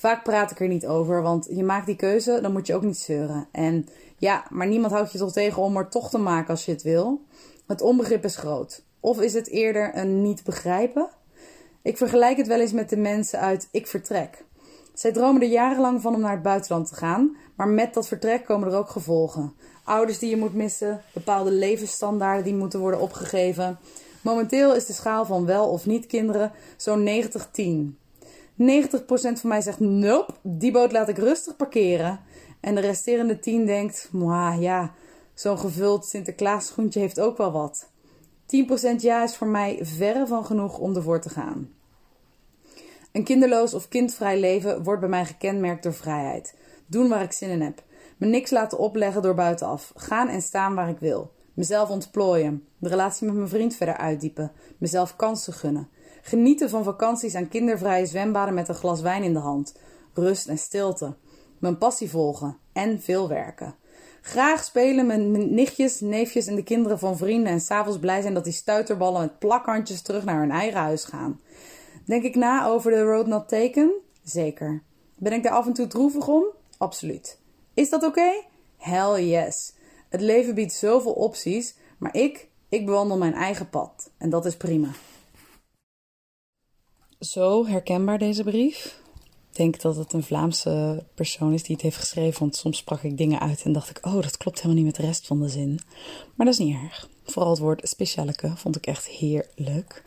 Vaak praat ik er niet over, want je maakt die keuze, dan moet je ook niet zeuren. En ja, maar niemand houdt je toch tegen om er toch te maken als je het wil. Het onbegrip is groot. Of is het eerder een niet begrijpen? Ik vergelijk het wel eens met de mensen uit Ik Vertrek. Zij dromen er jarenlang van om naar het buitenland te gaan, maar met dat vertrek komen er ook gevolgen. Ouders die je moet missen, bepaalde levensstandaarden die moeten worden opgegeven. Momenteel is de schaal van wel of niet kinderen zo'n 90-10. 90% van mij zegt nope, die boot laat ik rustig parkeren. En de resterende 10 denkt, ja, zo'n gevuld Sinterklaas schoentje heeft ook wel wat. 10% ja is voor mij verre van genoeg om ervoor te gaan. Een kinderloos of kindvrij leven wordt bij mij gekenmerkt door vrijheid. Doen waar ik zin in heb. Me niks laten opleggen door buitenaf. Gaan en staan waar ik wil. Mezelf ontplooien. De relatie met mijn vriend verder uitdiepen. Mezelf kansen gunnen. Genieten van vakanties aan kindervrije zwembaden met een glas wijn in de hand. Rust en stilte. Mijn passie volgen. En veel werken. Graag spelen met mijn nichtjes, neefjes en de kinderen van vrienden en s'avonds blij zijn dat die stuiterballen met plakhandjes terug naar hun eigen huis gaan. Denk ik na over de road not taken? Zeker. Ben ik daar af en toe droevig om? Absoluut. Is dat oké? Hell yes. Het leven biedt zoveel opties, maar ik, ik bewandel mijn eigen pad. En dat is prima. Zo herkenbaar deze brief. Ik denk dat het een Vlaamse persoon is die het heeft geschreven. Want soms sprak ik dingen uit en dacht ik, oh, dat klopt helemaal niet met de rest van de zin. Maar dat is niet erg. Vooral het woord specialeke vond ik echt heerlijk.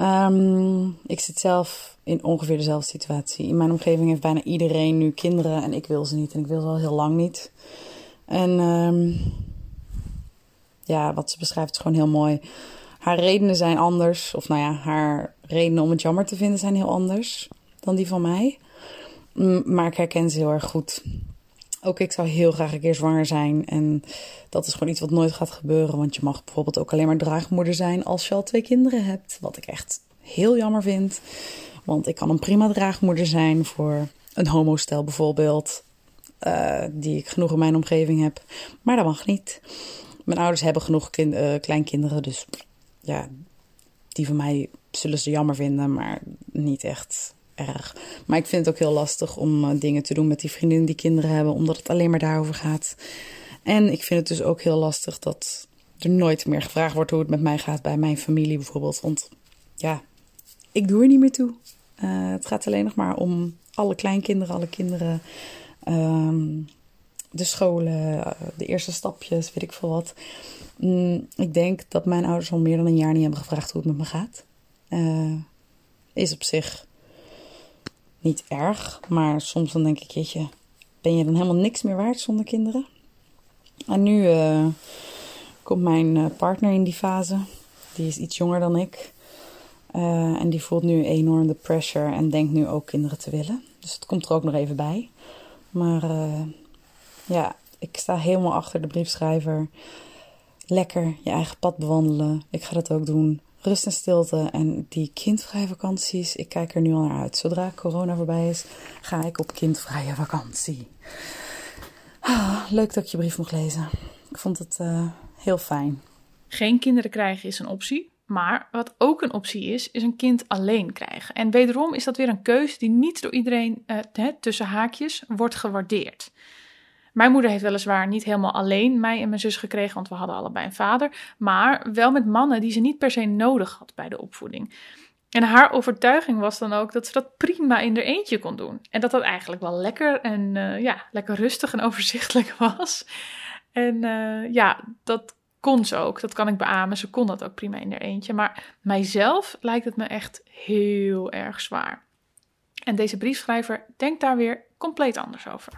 Um, ik zit zelf in ongeveer dezelfde situatie. In mijn omgeving heeft bijna iedereen nu kinderen en ik wil ze niet. En ik wil ze al heel lang niet. En um, ja, wat ze beschrijft is gewoon heel mooi. Haar redenen zijn anders. Of nou ja, haar redenen om het jammer te vinden zijn heel anders dan die van mij. Maar ik herken ze heel erg goed. Ook ik zou heel graag een keer zwanger zijn. En dat is gewoon iets wat nooit gaat gebeuren. Want je mag bijvoorbeeld ook alleen maar draagmoeder zijn als je al twee kinderen hebt. Wat ik echt heel jammer vind. Want ik kan een prima draagmoeder zijn voor een homostel bijvoorbeeld. Uh, die ik genoeg in mijn omgeving heb. Maar dat mag niet. Mijn ouders hebben genoeg kind, uh, kleinkinderen. Dus ja, die van mij zullen ze jammer vinden. Maar niet echt erg. Maar ik vind het ook heel lastig om uh, dingen te doen met die vriendinnen die kinderen hebben, omdat het alleen maar daarover gaat. En ik vind het dus ook heel lastig dat er nooit meer gevraagd wordt hoe het met mij gaat bij mijn familie bijvoorbeeld. Want ja, ik doe er niet meer toe. Uh, het gaat alleen nog maar om alle kleinkinderen, alle kinderen, um, de scholen, uh, de eerste stapjes, weet ik veel wat. Mm, ik denk dat mijn ouders al meer dan een jaar niet hebben gevraagd hoe het met me gaat. Uh, is op zich niet erg, maar soms dan denk ik, jeetje, ben je dan helemaal niks meer waard zonder kinderen? En nu uh, komt mijn uh, partner in die fase. Die is iets jonger dan ik. En die voelt nu enorm de pressure en denkt nu ook kinderen te willen. Dus het komt er ook nog even bij. Maar ja, ik sta helemaal achter de briefschrijver. Lekker je eigen pad bewandelen. Ik ga dat ook doen rust en stilte en die kindvrije vakanties. Ik kijk er nu al naar uit. Zodra corona voorbij is, ga ik op kindvrije vakantie. Ah, leuk dat ik je brief mocht lezen. Ik vond het uh, heel fijn. Geen kinderen krijgen is een optie. Maar wat ook een optie is, is een kind alleen krijgen. En wederom is dat weer een keuze die niet door iedereen uh, tussen haakjes wordt gewaardeerd. Mijn moeder heeft weliswaar niet helemaal alleen mij en mijn zus gekregen, want we hadden allebei een vader, maar wel met mannen die ze niet per se nodig had bij de opvoeding. En haar overtuiging was dan ook dat ze dat prima in haar eentje kon doen. En dat dat eigenlijk wel lekker en uh, ja, lekker rustig en overzichtelijk was. En uh, ja, dat kon ze ook. Dat kan ik beamen. Ze kon dat ook prima in haar eentje. Maar mijzelf lijkt het me echt heel erg zwaar. En deze briefschrijver denkt daar weer compleet anders over.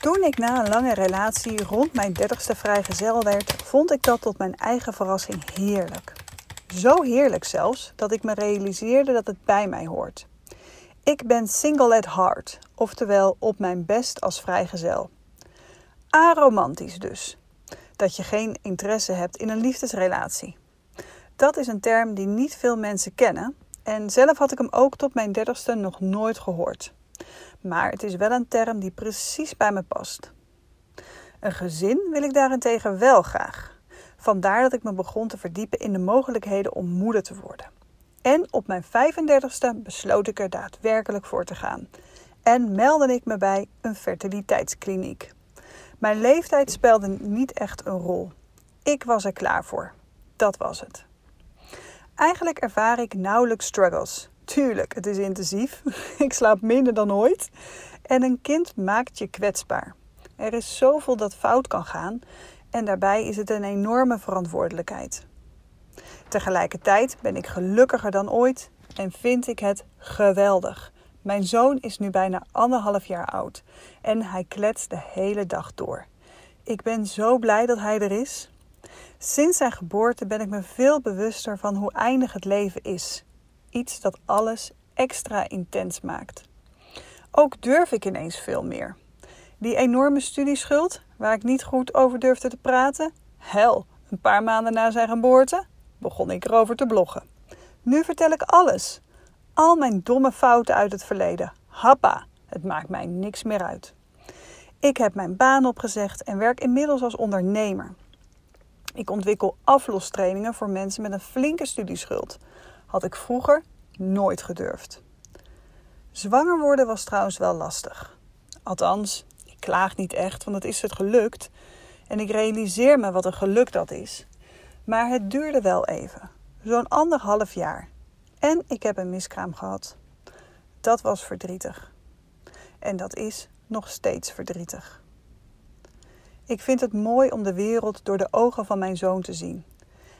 Toen ik na een lange relatie rond mijn dertigste vrijgezel werd, vond ik dat tot mijn eigen verrassing heerlijk. Zo heerlijk zelfs dat ik me realiseerde dat het bij mij hoort. Ik ben single at heart, oftewel op mijn best als vrijgezel. Aromantisch dus. Dat je geen interesse hebt in een liefdesrelatie. Dat is een term die niet veel mensen kennen en zelf had ik hem ook tot mijn dertigste nog nooit gehoord maar het is wel een term die precies bij me past. Een gezin wil ik daarentegen wel graag. Vandaar dat ik me begon te verdiepen in de mogelijkheden om moeder te worden. En op mijn 35ste besloot ik er daadwerkelijk voor te gaan. En meldde ik me bij een fertiliteitskliniek. Mijn leeftijd speelde niet echt een rol. Ik was er klaar voor. Dat was het. Eigenlijk ervaar ik nauwelijks struggles. Tuurlijk, het is intensief. Ik slaap minder dan ooit. En een kind maakt je kwetsbaar. Er is zoveel dat fout kan gaan en daarbij is het een enorme verantwoordelijkheid. Tegelijkertijd ben ik gelukkiger dan ooit en vind ik het geweldig. Mijn zoon is nu bijna anderhalf jaar oud en hij kletst de hele dag door. Ik ben zo blij dat hij er is. Sinds zijn geboorte ben ik me veel bewuster van hoe eindig het leven is iets dat alles extra intens maakt. Ook durf ik ineens veel meer. Die enorme studieschuld, waar ik niet goed over durfde te praten? Hel, een paar maanden na zijn geboorte begon ik erover te bloggen. Nu vertel ik alles. Al mijn domme fouten uit het verleden. Happa, het maakt mij niks meer uit. Ik heb mijn baan opgezegd en werk inmiddels als ondernemer. Ik ontwikkel aflostrainingen voor mensen met een flinke studieschuld. Had ik vroeger nooit gedurfd. Zwanger worden was trouwens wel lastig. Althans, ik klaag niet echt, want het is het gelukt. En ik realiseer me wat een geluk dat is. Maar het duurde wel even. Zo'n anderhalf jaar. En ik heb een miskraam gehad. Dat was verdrietig. En dat is nog steeds verdrietig. Ik vind het mooi om de wereld door de ogen van mijn zoon te zien.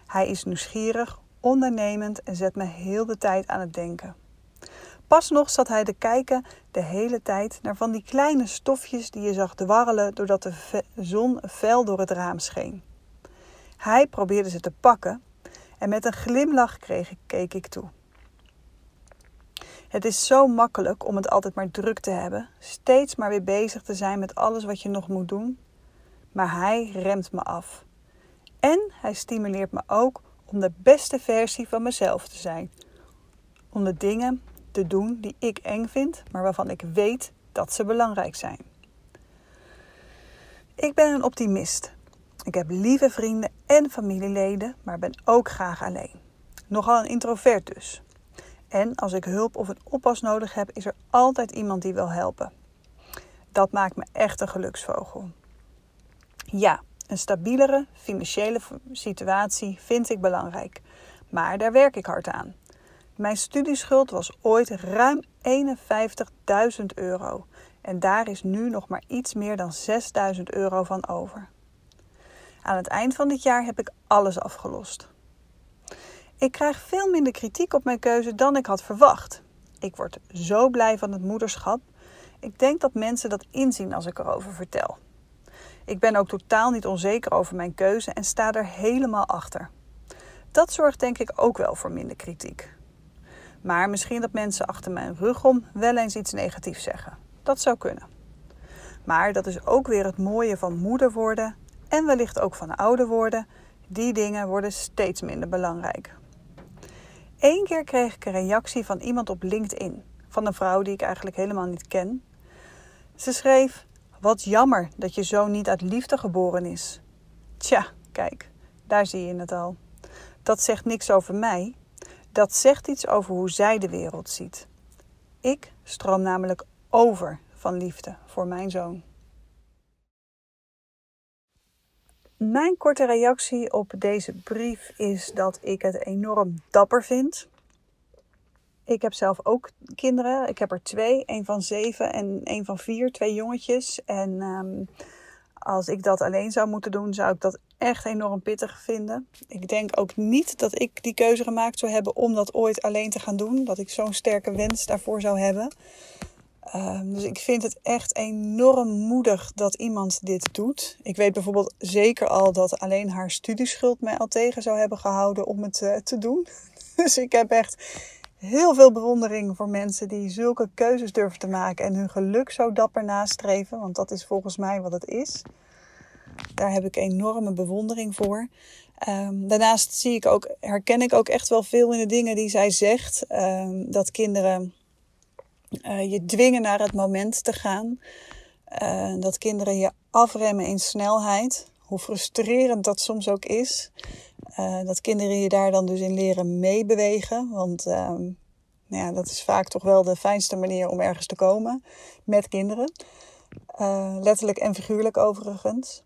Hij is nieuwsgierig, ondernemend en zet me heel de tijd aan het denken. Pas nog zat hij te kijken de hele tijd naar van die kleine stofjes die je zag dwarrelen doordat de zon fel door het raam scheen. Hij probeerde ze te pakken en met een glimlach kreeg, keek ik toe. Het is zo makkelijk om het altijd maar druk te hebben, steeds maar weer bezig te zijn met alles wat je nog moet doen. Maar hij remt me af. En hij stimuleert me ook om de beste versie van mezelf te zijn. Om de dingen te doen die ik eng vind, maar waarvan ik weet dat ze belangrijk zijn. Ik ben een optimist. Ik heb lieve vrienden en familieleden, maar ben ook graag alleen. Nogal een introvert dus. En als ik hulp of een oppas nodig heb, is er altijd iemand die wil helpen. Dat maakt me echt een geluksvogel. Ja, een stabielere financiële situatie vind ik belangrijk, maar daar werk ik hard aan. Mijn studieschuld was ooit ruim 51.000 euro en daar is nu nog maar iets meer dan 6.000 euro van over. Aan het eind van dit jaar heb ik alles afgelost. Ik krijg veel minder kritiek op mijn keuze dan ik had verwacht. Ik word zo blij van het moederschap. Ik denk dat mensen dat inzien als ik erover vertel. Ik ben ook totaal niet onzeker over mijn keuze en sta er helemaal achter. Dat zorgt denk ik ook wel voor minder kritiek. Maar misschien dat mensen achter mijn rug om wel eens iets negatiefs zeggen. Dat zou kunnen. Maar dat is ook weer het mooie van moeder worden en wellicht ook van ouder worden. Die dingen worden steeds minder belangrijk. Eén keer kreeg ik een reactie van iemand op LinkedIn, van een vrouw die ik eigenlijk helemaal niet ken. Ze schreef: Wat jammer dat je zoon niet uit liefde geboren is. Tja, kijk, daar zie je het al. Dat zegt niks over mij, dat zegt iets over hoe zij de wereld ziet. Ik stroom namelijk over van liefde voor mijn zoon. Mijn korte reactie op deze brief is dat ik het enorm dapper vind. Ik heb zelf ook kinderen. Ik heb er twee, een van zeven en een van vier, twee jongetjes. En um, als ik dat alleen zou moeten doen, zou ik dat echt enorm pittig vinden. Ik denk ook niet dat ik die keuze gemaakt zou hebben om dat ooit alleen te gaan doen. Dat ik zo'n sterke wens daarvoor zou hebben. Ehm, dus ik vind het echt enorm moedig dat iemand dit doet. Ik weet bijvoorbeeld zeker al dat alleen haar studieschuld mij al tegen zou hebben gehouden om het uh, te doen. Dus ik heb echt heel veel bewondering voor mensen die zulke keuzes durven te maken en hun geluk zo dapper nastreven, want dat is volgens mij wat het is. Daar heb ik enorme bewondering voor. Um, daarnaast zie ik ook, herken ik ook echt wel veel in de dingen die zij zegt. Um, dat kinderen uh, je dwingen naar het moment te gaan. Uh, dat kinderen je afremmen in snelheid. Hoe frustrerend dat soms ook is. Uh, dat kinderen je daar dan dus in leren meebewegen. Want ehm, nou ja, dat is vaak toch wel de fijnste manier om ergens te komen met kinderen. letterlijk en figuurlijk overigens.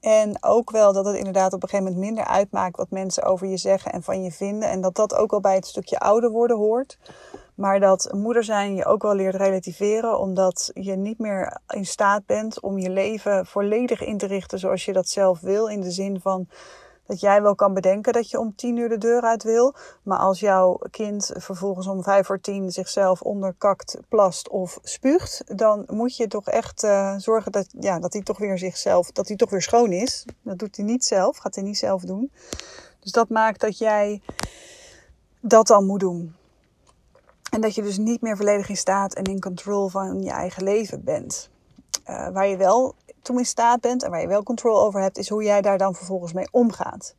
En ook wel dat het inderdaad op een gegeven moment minder uitmaakt wat mensen over je zeggen en van je vinden. En dat dat ook al bij het stukje ouder worden hoort. Maar dat moeder zijn je ook wel leert relativeren, omdat je niet meer in staat bent om je leven volledig in te richten zoals je dat zelf wil. In de zin van dat jij wel kan bedenken dat je om tien uur de deur uit wil. Maar als jouw kind vervolgens om vijf voor tien zichzelf onderkakt, plast of spuugt, dan moet je toch echt uh, zorgen dat, ja, dat hij toch weer zichzelf, dat hij toch weer schoon is. Dat doet hij niet zelf, gaat hij niet zelf doen. Dus dat maakt dat jij dat dan moet doen. En dat je dus niet meer volledig in staat en in control van je eigen leven bent. uh, waar je wel toe in staat bent en waar je wel controle over hebt, is hoe jij daar dan vervolgens mee omgaat.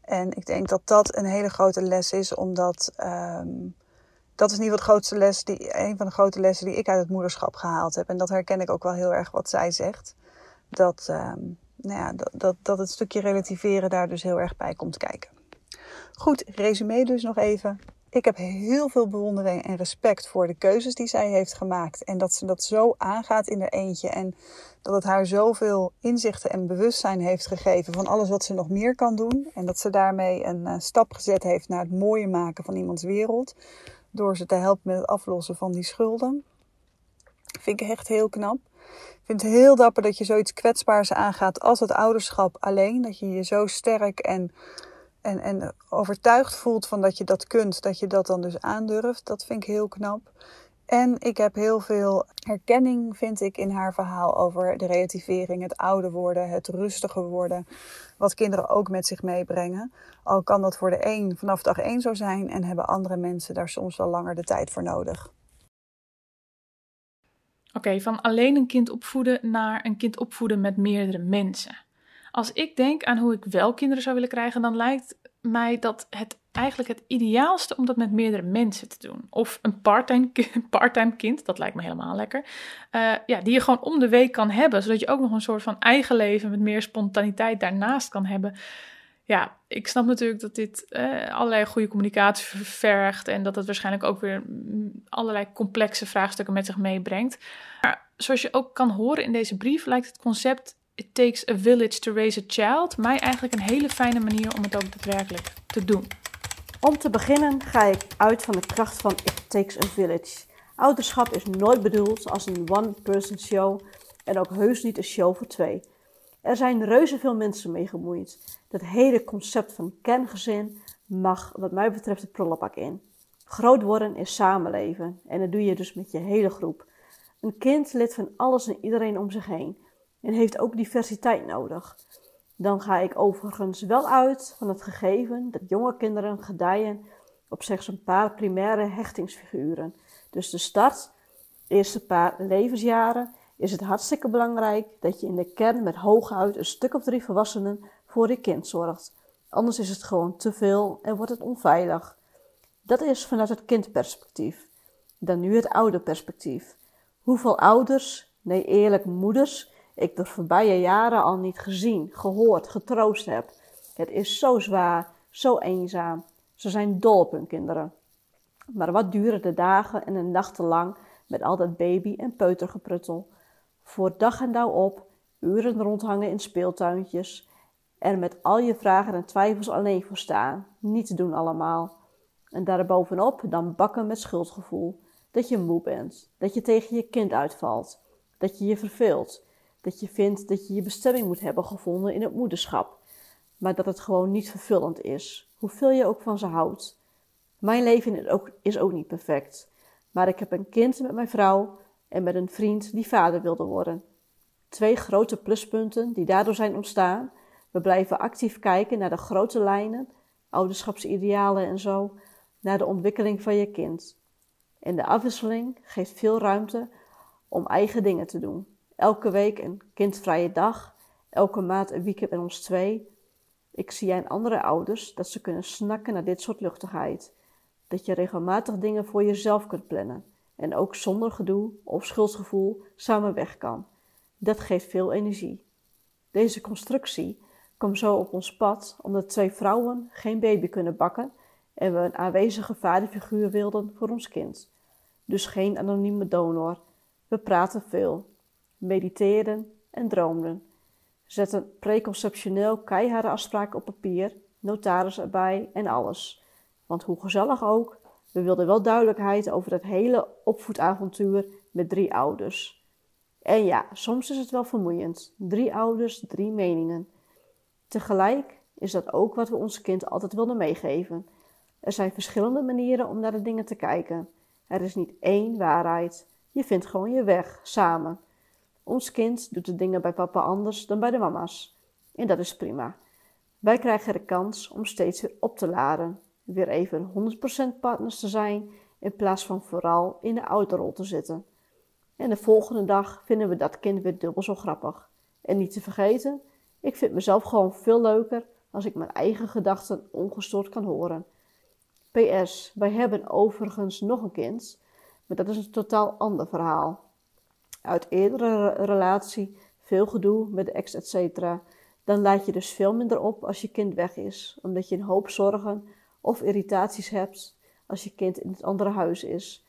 En ik denk dat dat een hele grote les is, omdat um, dat is niet wat grootste les, die, een van de grote lessen die ik uit het moederschap gehaald heb. En dat herken ik ook wel heel erg wat zij zegt. Dat, um, nou ja, dat, dat, dat het stukje relativeren daar dus heel erg bij komt kijken. Goed, resume dus nog even. Ik heb heel veel bewondering en respect voor de keuzes die zij heeft gemaakt. En dat ze dat zo aangaat in haar eentje. En dat het haar zoveel inzichten en bewustzijn heeft gegeven van alles wat ze nog meer kan doen. En dat ze daarmee een uh, stap gezet heeft naar het mooie maken van iemands wereld. Door ze te helpen met het aflossen van die schulden. Vind ik echt heel knap. Ik vind het heel dapper dat je zoiets kwetsbaars aangaat als het ouderschap alleen. Dat je je zo sterk en en, en overtuigd voelt van dat je dat kunt, dat je dat dan dus aandurft. Dat vind ik heel knap. En ik heb heel veel herkenning, vind ik, in haar verhaal over de relativering, het ouder worden, het rustiger worden. Wat kinderen ook met zich meebrengen. Al kan dat voor de een vanaf dag één zo zijn en hebben andere mensen daar soms wel langer de tijd voor nodig. Oké, van alleen een kind opvoeden naar een kind opvoeden met meerdere mensen. Als ik denk aan hoe ik wel kinderen zou willen krijgen, dan lijkt mij dat het eigenlijk het ideaalste om dat met meerdere mensen te doen. Of een parttime, parttime kind, dat lijkt me helemaal lekker. Uh, ja, die je gewoon om de week kan hebben, zodat je ook nog een soort van eigen leven met meer spontaniteit daarnaast kan hebben. Ja, ik snap natuurlijk dat dit uh, allerlei goede communicatie vergt en dat het waarschijnlijk ook weer mm, allerlei complexe vraagstukken met zich meebrengt. Maar zoals je ook kan horen in deze brief, lijkt het concept It takes a village to raise a child mij eigenlijk een hele fijne manier om het ook daadwerkelijk te doen. Om te beginnen ga ik uit van de kracht van It takes a village. Ouderschap is nooit bedoeld als een one-person show en ook heus niet een show voor twee. Er zijn reuze veel mensen mee gemoeid. Dat hele concept van kerngezin mag wat mij betreft de prullenbak in. Groot worden is samenleven en dat doe je dus met je hele groep. Een kind lid van alles en iedereen om zich heen en heeft ook diversiteit nodig. Dan ga ik overigens wel uit van het gegeven dat jonge kinderen gedijen op slechts een paar primaire hechtingsfiguren. Dus de start, eerste paar levensjaren, is het hartstikke belangrijk dat je in de kern met hooguit een stuk of drie volwassenen voor je kind zorgt. Anders is het gewoon te veel en wordt het onveilig. Dat is vanuit het kindperspectief. Dan nu het ouderperspectief. Hoeveel ouders, nee eerlijk moeders, ik de voorbije jaren al niet gezien, gehoord, getroost heb. Het is zo zwaar, zo eenzaam. Ze zijn dol op hun kinderen. Maar wat duren de dagen en de nachten lang met al dat baby- en peutergepruttel? Voor dag en dauw op, uren rondhangen in speeltuintjes. Er met al je vragen en twijfels alleen voor staan. Niet te doen allemaal. En daarbovenop dan bakken met schuldgevoel. Dat je moe bent. Dat je tegen je kind uitvalt. Dat je je verveelt dat je vindt dat je je bestemming moet hebben gevonden in het moederschap, maar dat het gewoon niet vervullend is, hoeveel je ook van ze houdt. Mijn leven is ook, niet perfect, maar ik heb een kind met mijn vrouw en met een vriend die vader wilde worden. Twee grote pluspunten die daardoor zijn ontstaan. We blijven actief kijken naar de grote lijnen, ouderschapsidealen en zo, naar de ontwikkeling van je kind. En de afwisseling geeft veel ruimte om eigen dingen te doen. Elke week een kindvrije dag, elke maand een weekend met ons twee. Ik zie aan andere ouders dat ze kunnen snakken naar dit soort luchtigheid. Dat je regelmatig dingen voor jezelf kunt plannen en ook zonder gedoe of schuldgevoel samen weg kan. Dat geeft veel energie. Deze constructie komt zo op ons pad omdat twee vrouwen geen baby kunnen bakken en we een aanwezige vaderfiguur wilden voor ons kind. Dus geen anonieme donor. We praten veel mediteren en droomden. Zetten preconceptioneel keiharde afspraken op papier, notaris erbij en alles. Want hoe gezellig ook, we wilden wel duidelijkheid over het hele opvoedavontuur met drie ouders. En ja, soms is het wel vermoeiend. Drie ouders, drie meningen. Tegelijk is dat ook wat we ons kind altijd wilden meegeven. Er zijn verschillende manieren om naar de dingen te kijken. Er is niet één waarheid. Je vindt gewoon je weg, samen. Ons kind doet de dingen bij papa anders dan bij de mama's. En dat is prima. Wij krijgen de kans om steeds weer op te laden. Weer even 100% partners te zijn in plaats van vooral in de ouderrol te zitten. En de volgende dag vinden we dat kind weer dubbel zo grappig. En niet te vergeten, ik vind mezelf gewoon veel leuker als ik mijn eigen gedachten ongestoord kan horen. PS, wij hebben overigens nog een kind, maar dat is een totaal ander verhaal. Uit eerdere relatie, veel gedoe met de ex, etc. Dan laat je dus veel minder op als je kind weg is, omdat je een hoop zorgen of irritaties hebt als je kind in het andere huis is.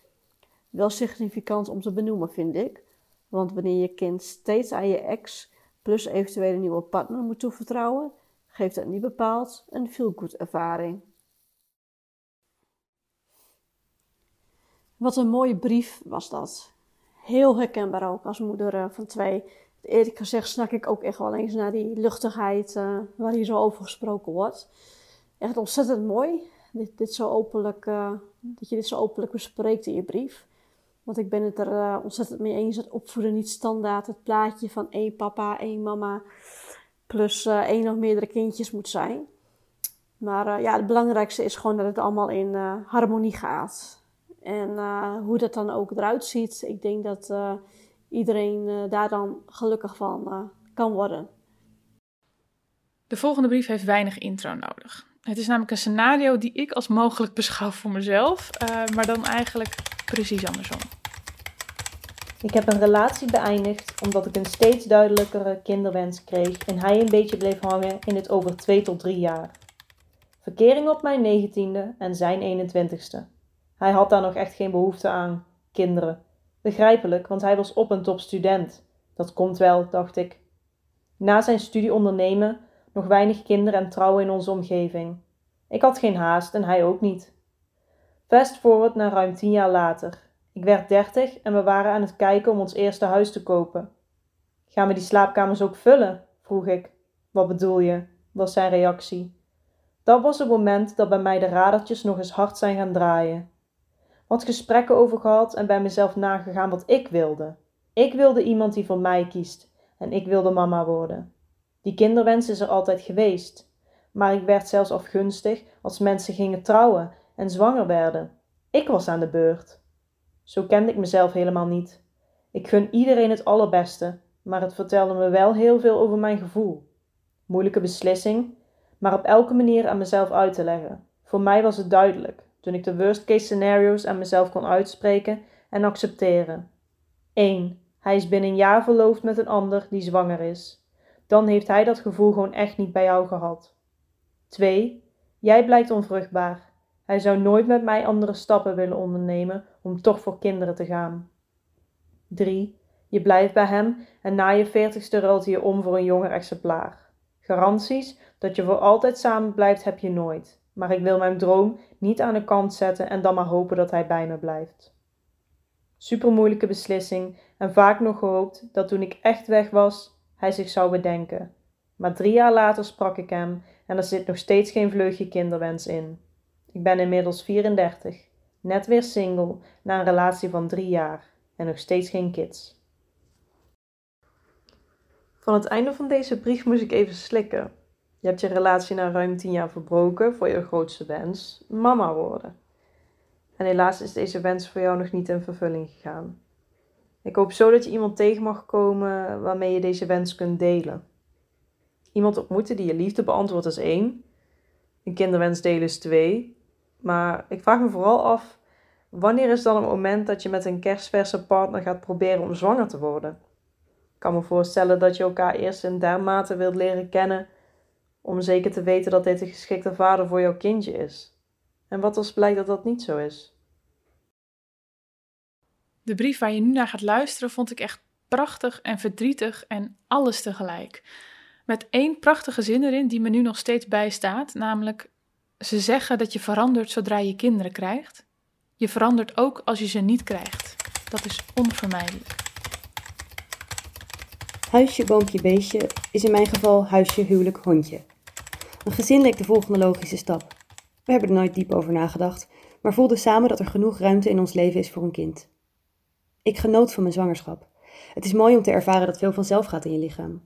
Wel significant om te benoemen, vind ik. Want wanneer je kind steeds aan je ex plus eventueel een nieuwe partner moet toevertrouwen, geeft dat niet bepaald een feel-good ervaring. Wat een mooie brief was dat. Heel herkenbaar ook als moeder eh, van twee. Eerlijk gezegd snak ik ook echt wel eens naar die luchtigheid uh, waar hier zo over gesproken wordt. Echt ontzettend mooi dit, dit zo openlijk, uh, dat je dit zo openlijk bespreekt in je brief. Want ik ben het er ontzettend mee eens dat opvoeden niet standaard het plaatje van één papa, één mama plus één of meerdere kindjes moet zijn. Maar ja, het belangrijkste is gewoon dat het allemaal in harmonie gaat. En hoe dat dan ook eruit ziet, ik denk dat iedereen daar dan gelukkig van kan worden. De volgende brief heeft weinig intro nodig. Het is namelijk een scenario die ik als mogelijk beschouw voor mezelf, uh, maar dan eigenlijk precies andersom. Ik heb een relatie beëindigd omdat ik een steeds duidelijkere kinderwens kreeg en hij een beetje bleef hangen in het over 2 tot 3 jaar. Verkering op mijn 19e en zijn 21ste. Hij had daar nog echt geen behoefte aan, kinderen. Begrijpelijk, want hij was op een top student. Dat komt wel, dacht ik. Na zijn studie ondernemen nog weinig kinderen en trouwen in onze omgeving. Ik had geen haast en hij ook niet. Fast forward naar ruim tien jaar later. Ik werd dertig en we waren aan het kijken om ons eerste huis te kopen. Gaan we die slaapkamers ook vullen? vroeg ik. Wat bedoel je? was zijn reactie. Dat was het moment dat bij mij de radertjes nog eens hard zijn gaan draaien. Wat gesprekken over gehad en bij mezelf nagegaan wat ik wilde. Ik wilde iemand die voor mij kiest en ik wilde mama worden. Die kinderwens is er altijd geweest. Maar ik werd zelfs afgunstig als mensen gingen trouwen en zwanger werden. Ik was aan de beurt. Zo kende ik mezelf helemaal niet. Ik gun iedereen het allerbeste, maar het vertelde me wel heel veel over mijn gevoel. Moeilijke beslissing, maar op elke manier aan mezelf uit te leggen. Voor mij was het duidelijk, toen ik de worst case scenario's aan mezelf kon uitspreken en accepteren. 1. Hij is binnen een jaar verloofd met een ander die zwanger is dan heeft hij dat gevoel gewoon echt niet bij jou gehad. 2. Jij blijkt onvruchtbaar. Hij zou nooit met mij andere stappen willen ondernemen om toch voor kinderen te gaan. 3. Je blijft bij hem en na je veertigste ruilt hij je om voor een jonger exemplaar. Garanties dat je voor altijd samen blijft heb je nooit. Maar ik wil mijn droom niet aan de kant zetten en dan maar hopen dat hij bij me blijft. Super moeilijke beslissing en vaak nog gehoopt dat toen ik echt weg was, hij zich zou bedenken. Maar drie jaar later sprak ik hem en er zit nog steeds geen vleugje kinderwens in. Ik ben inmiddels 34, net weer single na een relatie van drie jaar en nog steeds geen kids. Van het einde van deze brief moest ik even slikken. Je hebt je relatie na ruim tien jaar verbroken voor je grootste wens, mama worden. En helaas is deze wens voor jou nog niet in vervulling gegaan. Ik hoop zo dat je iemand tegen mag komen waarmee je deze wens kunt delen. Iemand ontmoeten die je liefde beantwoordt is één. Een kinderwens delen is twee. Maar ik vraag me vooral af, wanneer is dan het moment dat je met een kerstverse partner gaat proberen om zwanger te worden? Ik kan me voorstellen dat je elkaar eerst in dermate wilt leren kennen om zeker te weten dat dit de geschikte vader voor jouw kindje is. En wat als blijkt dat dat niet zo is? De brief waar je nu naar gaat luisteren vond ik echt prachtig en verdrietig en alles tegelijk. Met één prachtige zin erin die me nu nog steeds bijstaat, namelijk: Ze zeggen dat je verandert zodra je kinderen krijgt. Je verandert ook als je ze niet krijgt. Dat is onvermijdelijk. Huisje, boompje, beestje is in mijn geval huisje, huwelijk, hondje. Een gezin leek de volgende logische stap. We hebben er nooit diep over nagedacht, maar voelden samen dat er genoeg ruimte in ons leven is voor een kind. Ik genoot van mijn zwangerschap. Het is mooi om te ervaren dat veel vanzelf gaat in je lichaam.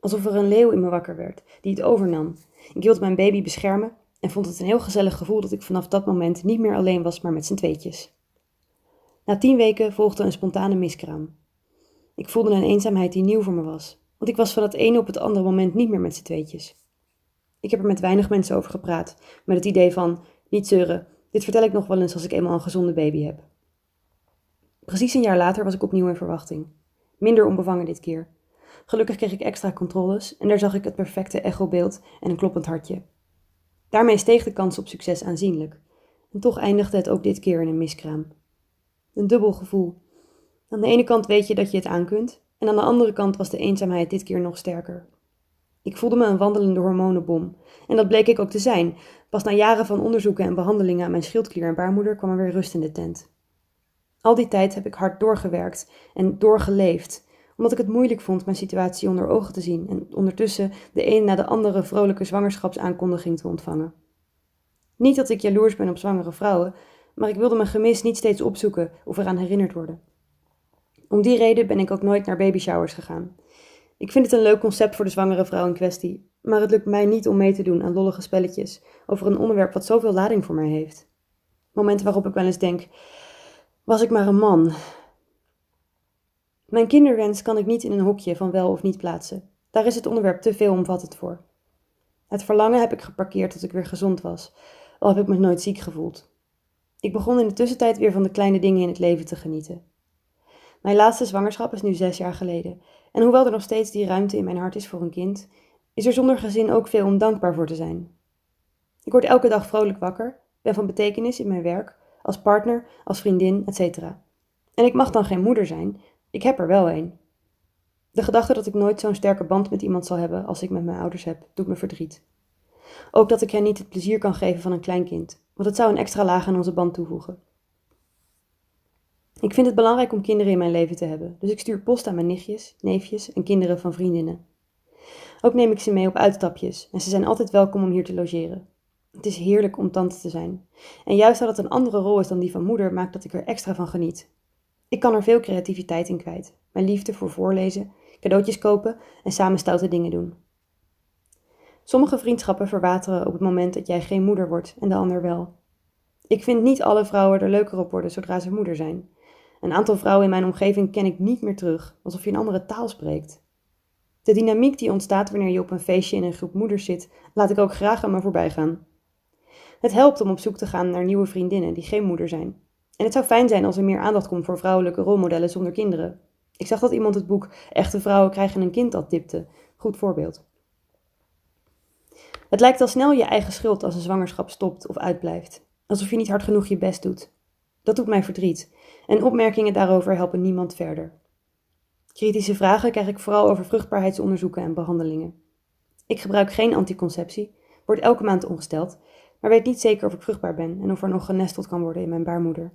Alsof er een leeuw in me wakker werd, die het overnam. Ik wilde mijn baby beschermen en vond het een heel gezellig gevoel dat ik vanaf dat moment niet meer alleen was, maar met z'n tweetjes. Na tien weken volgde een spontane miskraam. Ik voelde een eenzaamheid die nieuw voor me was, want ik was van het ene op het andere moment niet meer met z'n tweetjes. Ik heb er met weinig mensen over gepraat, met het idee van, niet zeuren, dit vertel ik nog wel eens als ik eenmaal een gezonde baby heb. Precies een jaar later was ik opnieuw in verwachting. Minder onbevangen dit keer. Gelukkig kreeg ik extra controles en daar zag ik het perfecte echobeeld en een kloppend hartje. Daarmee steeg de kans op succes aanzienlijk. En toch eindigde het ook dit keer in een miskraam. Een dubbel gevoel. Aan de ene kant weet je dat je het aan kunt, en aan de andere kant was de eenzaamheid dit keer nog sterker. Ik voelde me een wandelende hormonenbom, en dat bleek ik ook te zijn. Pas na jaren van onderzoeken en behandelingen aan mijn schildklier en baarmoeder kwam er weer rust in de tent. Al die tijd heb ik hard doorgewerkt en doorgeleefd, omdat ik het moeilijk vond mijn situatie onder ogen te zien en ondertussen de een na de andere vrolijke zwangerschapsaankondiging te ontvangen. Niet dat ik jaloers ben op zwangere vrouwen, maar ik wilde mijn gemis niet steeds opzoeken of eraan herinnerd worden. Om die reden ben ik ook nooit naar babyshowers gegaan. Ik vind het een leuk concept voor de zwangere vrouw in kwestie, maar het lukt mij niet om mee te doen aan lollige spelletjes over een onderwerp wat zoveel lading voor mij heeft. Momenten waarop ik wel eens denk: was ik maar een man. Mijn kinderwens kan ik niet in een hokje van wel of niet plaatsen. Daar is het onderwerp te veelomvattend voor. Het verlangen heb ik geparkeerd tot ik weer gezond was, al heb ik me nooit ziek gevoeld. Ik begon in de tussentijd weer van de kleine dingen in het leven te genieten. Mijn laatste zwangerschap is nu zes jaar geleden, en hoewel er nog steeds die ruimte in mijn hart is voor een kind, is er zonder gezin ook veel om dankbaar voor te zijn. Ik word elke dag vrolijk wakker, ben van betekenis in mijn werk, als partner, als vriendin, etc. En ik mag dan geen moeder zijn, ik heb er wel een. De gedachte dat ik nooit zo'n sterke band met iemand zal hebben als ik met mijn ouders heb, doet me verdriet. Ook dat ik hen niet het plezier kan geven van een kleinkind, want het zou een extra laag aan onze band toevoegen. Ik vind het belangrijk om kinderen in mijn leven te hebben, dus ik stuur post aan mijn nichtjes, neefjes en kinderen van vriendinnen. Ook neem ik ze mee op uitstapjes en ze zijn altijd welkom om hier te logeren. Het is heerlijk om tante te zijn. En juist dat het een andere rol is dan die van moeder, maakt dat ik er extra van geniet. Ik kan er veel creativiteit in kwijt. Mijn liefde voor voorlezen, cadeautjes kopen en samen stoute dingen doen. Sommige vriendschappen verwateren op het moment dat jij geen moeder wordt en de ander wel. Ik vind niet alle vrouwen er leuker op worden zodra ze moeder zijn. Een aantal vrouwen in mijn omgeving ken ik niet meer terug, alsof je een andere taal spreekt. De dynamiek die ontstaat wanneer je op een feestje in een groep moeders zit, laat ik ook graag aan me voorbij gaan. Het helpt om op zoek te gaan naar nieuwe vriendinnen die geen moeder zijn. En het zou fijn zijn als er meer aandacht komt voor vrouwelijke rolmodellen zonder kinderen. Ik zag dat iemand het boek Echte vrouwen krijgen een kind al tipte. Goed voorbeeld. Het lijkt al snel je eigen schuld als een zwangerschap stopt of uitblijft. Alsof je niet hard genoeg je best doet. Dat doet mij verdriet. En opmerkingen daarover helpen niemand verder. Kritische vragen krijg ik vooral over vruchtbaarheidsonderzoeken en behandelingen. Ik gebruik geen anticonceptie, word elke maand ongesteld, maar weet niet zeker of ik vruchtbaar ben en of er nog genesteld kan worden in mijn baarmoeder.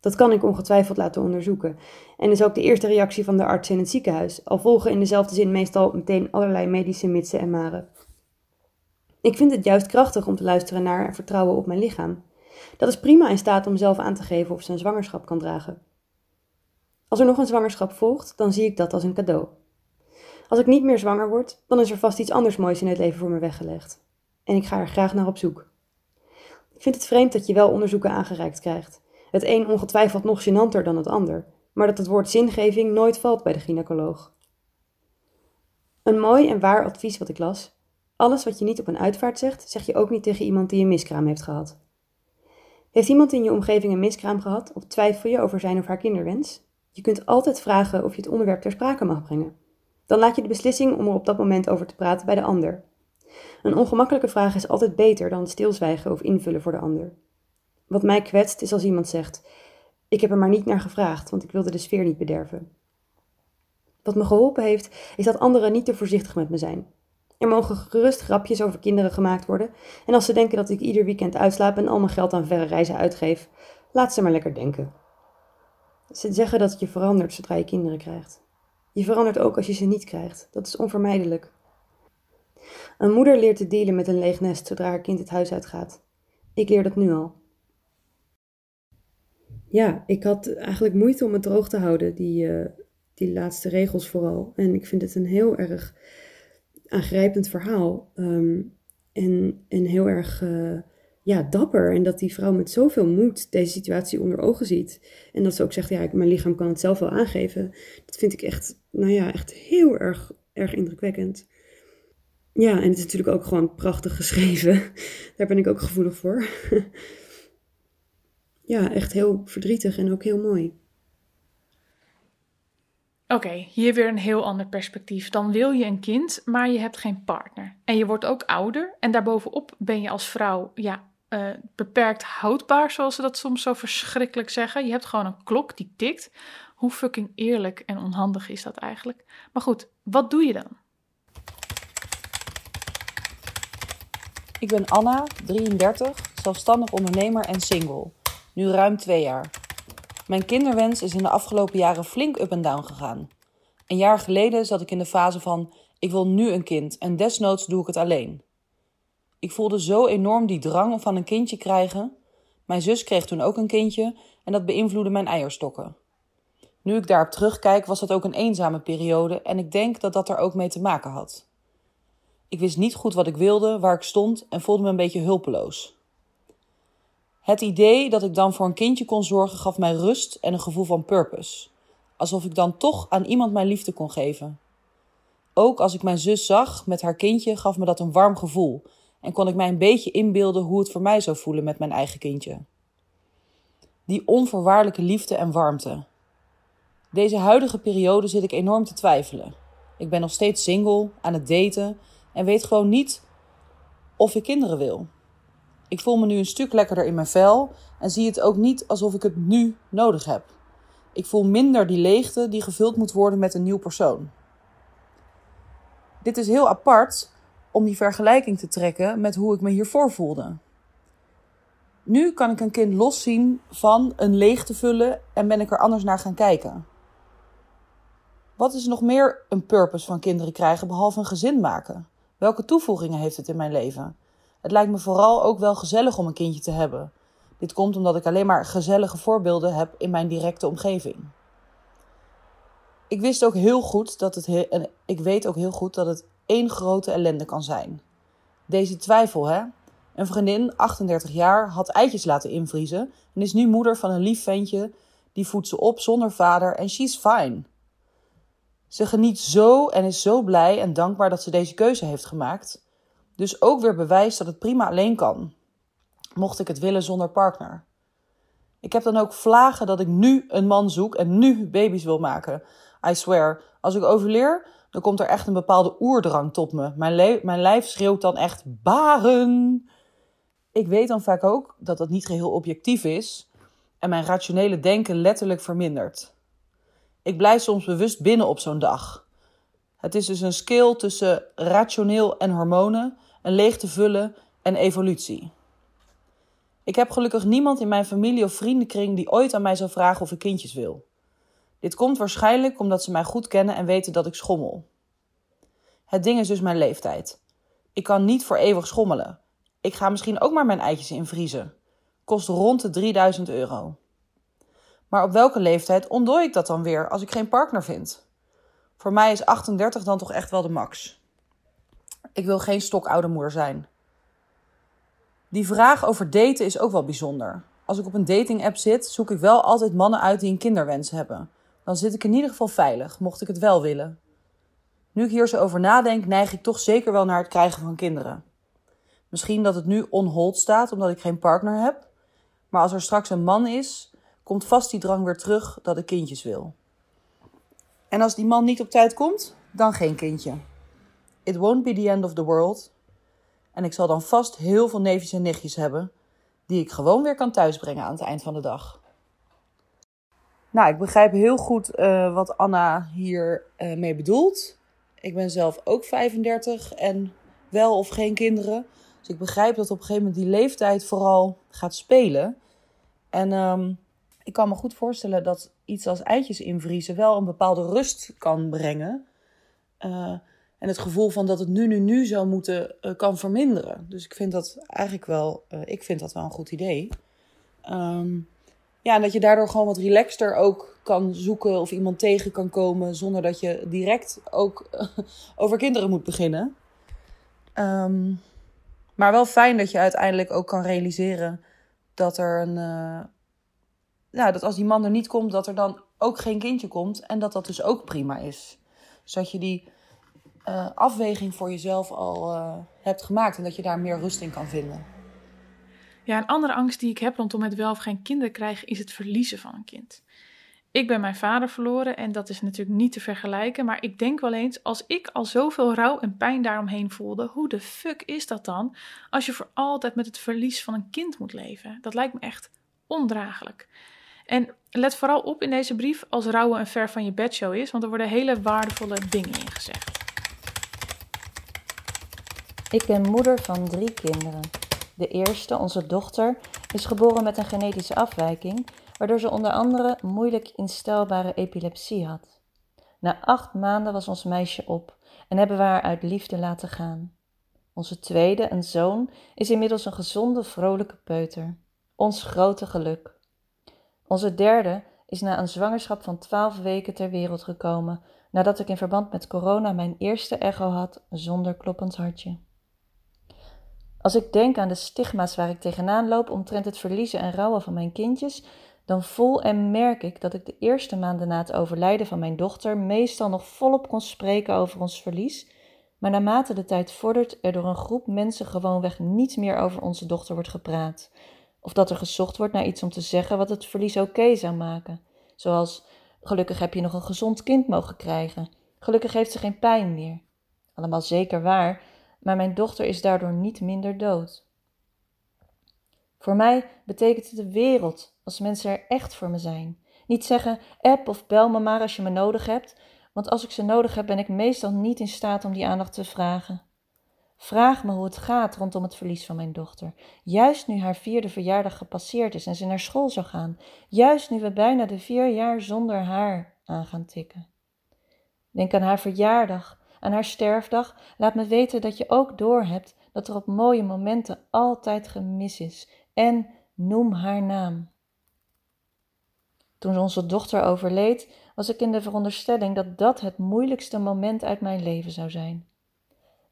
Dat kan ik ongetwijfeld laten onderzoeken en is ook de eerste reactie van de arts in het ziekenhuis, al volgen in dezelfde zin meestal meteen allerlei medische mitsen en maren. Ik vind het juist krachtig om te luisteren naar en vertrouwen op mijn lichaam. Dat is prima in staat om zelf aan te geven of ze een zwangerschap kan dragen. Als er nog een zwangerschap volgt, dan zie ik dat als een cadeau. Als ik niet meer zwanger word, dan is er vast iets anders moois in het leven voor me weggelegd. En ik ga er graag naar op zoek. Ik vind het vreemd dat je wel onderzoeken aangereikt krijgt. Het een ongetwijfeld nog gênanter dan het ander, maar dat het woord zingeving nooit valt bij de gynaecoloog. Een mooi en waar advies wat ik las. Alles wat je niet op een uitvaart zegt, zeg je ook niet tegen iemand die een miskraam heeft gehad. Heeft iemand in je omgeving een miskraam gehad of twijfel je over zijn of haar kinderwens? Je kunt altijd vragen of je het onderwerp ter sprake mag brengen. Dan laat je de beslissing om er op dat moment over te praten bij de ander. Een ongemakkelijke vraag is altijd beter dan stilzwijgen of invullen voor de ander. Wat mij kwetst is als iemand zegt: Ik heb er maar niet naar gevraagd, want ik wilde de sfeer niet bederven. Wat me geholpen heeft, is dat anderen niet te voorzichtig met me zijn. Er mogen gerust grapjes over kinderen gemaakt worden, en als ze denken dat ik ieder weekend uitslaap en al mijn geld aan verre reizen uitgeef, laat ze maar lekker denken. Ze zeggen dat je verandert zodra je kinderen krijgt. Je verandert ook als je ze niet krijgt. Dat is onvermijdelijk. Een moeder leert te dealen met een leeg nest zodra haar kind het huis uitgaat. Ik leer dat nu al. Ja, ik had eigenlijk moeite om het droog te houden, die, uh, die laatste regels vooral. En ik vind het een heel erg aangrijpend verhaal. Um, en, en heel erg uh, ja, dapper. En dat die vrouw met zoveel moed deze situatie onder ogen ziet. En dat ze ook zegt, ja, mijn lichaam kan het zelf wel aangeven. Dat vind ik echt, nou ja, echt heel erg, erg indrukwekkend. Ja, en het is natuurlijk ook gewoon prachtig geschreven. Daar ben ik ook gevoelig voor. ja, echt heel verdrietig en ook heel mooi. Oké, hier weer een heel ander perspectief. Dan wil je een kind, maar je hebt geen partner. En je wordt ook ouder. En daarbovenop ben je als vrouw ja, uh, beperkt houdbaar, zoals ze dat soms zo verschrikkelijk zeggen. Je hebt gewoon een klok die tikt. Hoe fucking eerlijk en onhandig is dat eigenlijk? Maar goed, wat doe je dan? Ik ben Anna, 33, zelfstandig ondernemer en single. Nu ruim twee jaar. Mijn kinderwens is in de afgelopen jaren flink up en down gegaan. Een jaar geleden zat ik in de fase van: ik wil nu een kind en desnoods doe ik het alleen. Ik voelde zo enorm die drang om van een kindje krijgen. Mijn zus kreeg toen ook een kindje en dat beïnvloedde mijn eierstokken. Nu ik daarop terugkijk, was dat ook een eenzame periode en ik denk dat dat er ook mee te maken had. Ik wist niet goed wat ik wilde, waar ik stond en voelde me een beetje hulpeloos. Het idee dat ik dan voor een kindje kon zorgen gaf mij rust en een gevoel van purpose. Alsof ik dan toch aan iemand mijn liefde kon geven. Ook als ik mijn zus zag met haar kindje, gaf me dat een warm gevoel en kon ik mij een beetje inbeelden hoe het voor mij zou voelen met mijn eigen kindje. Die onvoorwaardelijke liefde en warmte. Deze huidige periode zit ik enorm te twijfelen. Ik ben nog steeds single, aan het daten en weet gewoon niet of ik kinderen wil. Ik voel me nu een stuk lekkerder in mijn vel en zie het ook niet alsof ik het nu nodig heb. Ik voel minder die leegte die gevuld moet worden met een nieuw persoon. Dit is heel apart om die vergelijking te trekken met hoe ik me hiervoor voelde. Nu kan ik een kind loszien van een leeg te vullen en ben ik er anders naar gaan kijken. Wat is nog meer een purpose van kinderen krijgen behalve een gezin maken? Welke toevoegingen heeft het in mijn leven? Het lijkt me vooral ook wel gezellig om een kindje te hebben. Dit komt omdat ik alleen maar gezellige voorbeelden heb in mijn directe omgeving. Ik wist ook heel goed dat het ik weet ook heel goed dat het één grote ellende kan zijn. Deze twijfel, hè? Een vriendin, 38 jaar, had eitjes laten invriezen en is nu moeder van een lief ventje. Die voedt ze op zonder vader en she's fine. Ze geniet zo en is zo blij en dankbaar dat ze deze keuze heeft gemaakt. Dus ook weer bewijs dat het prima alleen kan. Mocht ik het willen zonder partner. Ik heb dan ook vlagen dat ik nu een man zoek en nu baby's wil maken. I swear, als ik overleer, dan komt er echt een bepaalde oerdrang tot me. Mijn, mijn lijf schreeuwt dan echt baren. Ik weet dan vaak ook dat dat niet geheel objectief is en mijn rationele denken letterlijk vermindert. Ik blijf soms bewust binnen op zo'n dag. Het is dus een skill tussen rationeel en hormonen, een leeg te vullen en evolutie. Ik heb gelukkig niemand in mijn familie of vriendenkring die ooit aan mij zou vragen of ik kindjes wil. Dit komt waarschijnlijk omdat ze mij goed kennen en weten dat ik schommel. Het ding is dus mijn leeftijd. Ik kan niet voor eeuwig schommelen. Ik ga misschien ook maar mijn eitjes invriezen. Kost rond de 3000 euro. Maar op welke leeftijd ontdooi ik dat dan weer als ik geen partner vind? Voor mij is 38 dan toch echt wel de max. Ik wil geen stokoude moeder zijn. Die vraag over daten is ook wel bijzonder. Als ik op een dating app zit, zoek ik wel altijd mannen uit die een kinderwens hebben. Dan zit ik in ieder geval veilig, mocht ik het wel willen. Nu ik hier zo over nadenk, neig ik toch zeker wel naar het krijgen van kinderen. Misschien dat het nu on hold staat omdat ik geen partner heb. Maar als er straks een man is, komt vast die drang weer terug dat ik kindjes wil. En als die man niet op tijd komt, dan geen kindje. It won't be the end of the world. En ik zal dan vast heel veel neefjes en nichtjes hebben, die ik gewoon weer kan thuisbrengen aan het eind van de dag. Nou, ik begrijp heel goed uh, wat Anna hier uh, mee bedoelt. Ik ben zelf ook 35 en wel of geen kinderen. Dus ik begrijp dat op een gegeven moment die leeftijd vooral gaat spelen. En um, ik kan me goed voorstellen dat iets als eitjes invriezen wel een bepaalde rust kan brengen. Uh, en het gevoel van dat het nu, nu, nu zou moeten, uh, kan verminderen. Dus ik vind dat eigenlijk wel, uh, ik vind dat wel een goed idee. Um, ja, en dat je daardoor gewoon wat relaxter ook kan zoeken of iemand tegen kan komen. Zonder dat je direct ook over kinderen moet beginnen. Um, Maar wel fijn dat je uiteindelijk ook kan realiseren dat er een. Uh, nou, dat als die man er niet komt, dat er dan ook geen kindje komt. En dat dat dus ook prima is. Zodat je die uh, afweging voor jezelf al uh, hebt gemaakt en dat je daar meer rust in kan vinden. Ja, een andere angst die ik heb rondom het wel of geen kinderen krijgen is het verliezen van een kind. Ik ben mijn vader verloren en dat is natuurlijk niet te vergelijken, maar ik denk wel eens, als ik al zoveel rouw en pijn daaromheen voelde, hoe de fuck is dat dan als je voor altijd met het verlies van een kind moet leven? Dat lijkt me echt ondraaglijk. En let vooral op in deze brief als rouwen een ver van je bedshow is, want er worden hele waardevolle dingen in gezegd. Ik ben moeder van drie kinderen. De eerste, onze dochter, is geboren met een genetische afwijking, waardoor ze onder andere moeilijk instelbare epilepsie had. Na acht maanden was ons meisje op en hebben we haar uit liefde laten gaan. Onze tweede, een zoon, is inmiddels een gezonde, vrolijke peuter. Ons grote geluk. Onze derde is na een zwangerschap van twaalf weken ter wereld gekomen, nadat ik in verband met corona mijn eerste echo had zonder kloppend hartje. Als ik denk aan de stigma's waar ik tegenaan loop omtrent het verliezen en rouwen van mijn kindjes, dan voel en merk ik dat ik de eerste maanden na het overlijden van mijn dochter meestal nog volop kon spreken over ons verlies, maar naarmate de tijd vordert er door een groep mensen gewoonweg niet meer over onze dochter wordt gepraat, of dat er gezocht wordt naar iets om te zeggen wat het verlies oké zou maken, zoals gelukkig heb je nog een gezond kind mogen krijgen, gelukkig heeft ze geen pijn meer. Allemaal zeker waar, maar mijn dochter is daardoor niet minder dood. Voor mij betekent het de wereld als mensen er echt voor me zijn. Niet zeggen app of bel me maar als je me nodig hebt, want als ik ze nodig heb ben ik meestal niet in staat om die aandacht te vragen. Vraag me hoe het gaat rondom het verlies van mijn dochter. Juist nu haar vierde verjaardag gepasseerd is en ze naar school zou gaan. Juist nu we bijna de vier jaar zonder haar aan gaan tikken. Denk aan haar verjaardag, aan haar sterfdag. Laat me weten dat je ook doorhebt dat er op mooie momenten altijd gemis is. En noem haar naam. Toen onze dochter overleed, was ik in de veronderstelling dat dat het moeilijkste moment uit mijn leven zou zijn.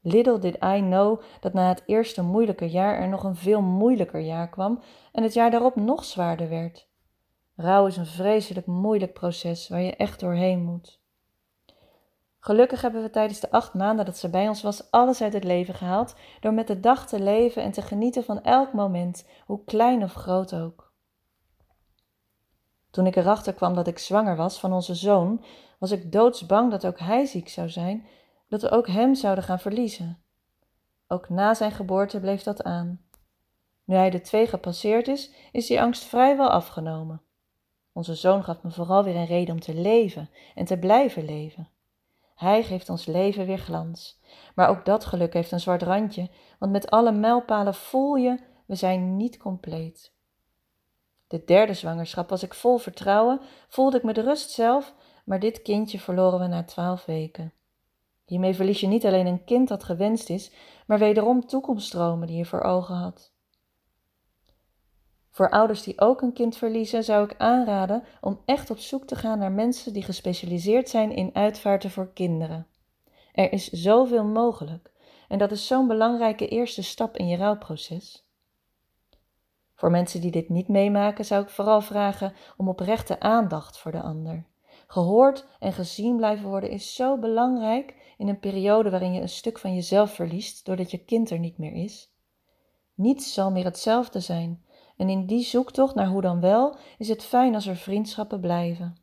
Little did I know dat na het eerste moeilijke jaar er nog een veel moeilijker jaar kwam en het jaar daarop nog zwaarder werd. Rouw is een vreselijk moeilijk proces waar je echt doorheen moet. Gelukkig hebben we tijdens de acht maanden dat ze bij ons was alles uit het leven gehaald door met de dag te leven en te genieten van elk moment, hoe klein of groot ook. Toen ik erachter kwam dat ik zwanger was van onze zoon, was ik doodsbang dat ook hij ziek zou zijn, dat we ook hem zouden gaan verliezen. Ook na zijn geboorte bleef dat aan. Nu hij de twee gepasseerd is, is die angst vrijwel afgenomen. Onze zoon gaf me vooral weer een reden om te leven en te blijven leven. Hij geeft ons leven weer glans. Maar ook dat geluk heeft een zwart randje, want met alle mijlpalen voel je, we zijn niet compleet. De derde zwangerschap was ik vol vertrouwen, voelde ik me de rust zelf, maar dit kindje verloren we na twaalf weken. Hiermee verlies je niet alleen een kind dat gewenst is, maar wederom toekomststromen die je voor ogen had. Voor ouders die ook een kind verliezen, zou ik aanraden om echt op zoek te gaan naar mensen die gespecialiseerd zijn in uitvaarten voor kinderen. Er is zoveel mogelijk en dat is zo'n belangrijke eerste stap in je rouwproces. Voor mensen die dit niet meemaken, zou ik vooral vragen om oprechte aandacht voor de ander. Gehoord en gezien blijven worden is zo belangrijk in een periode waarin je een stuk van jezelf verliest doordat je kind er niet meer is. Niets zal meer hetzelfde zijn en in die zoektocht naar hoe dan wel is het fijn als er vriendschappen blijven.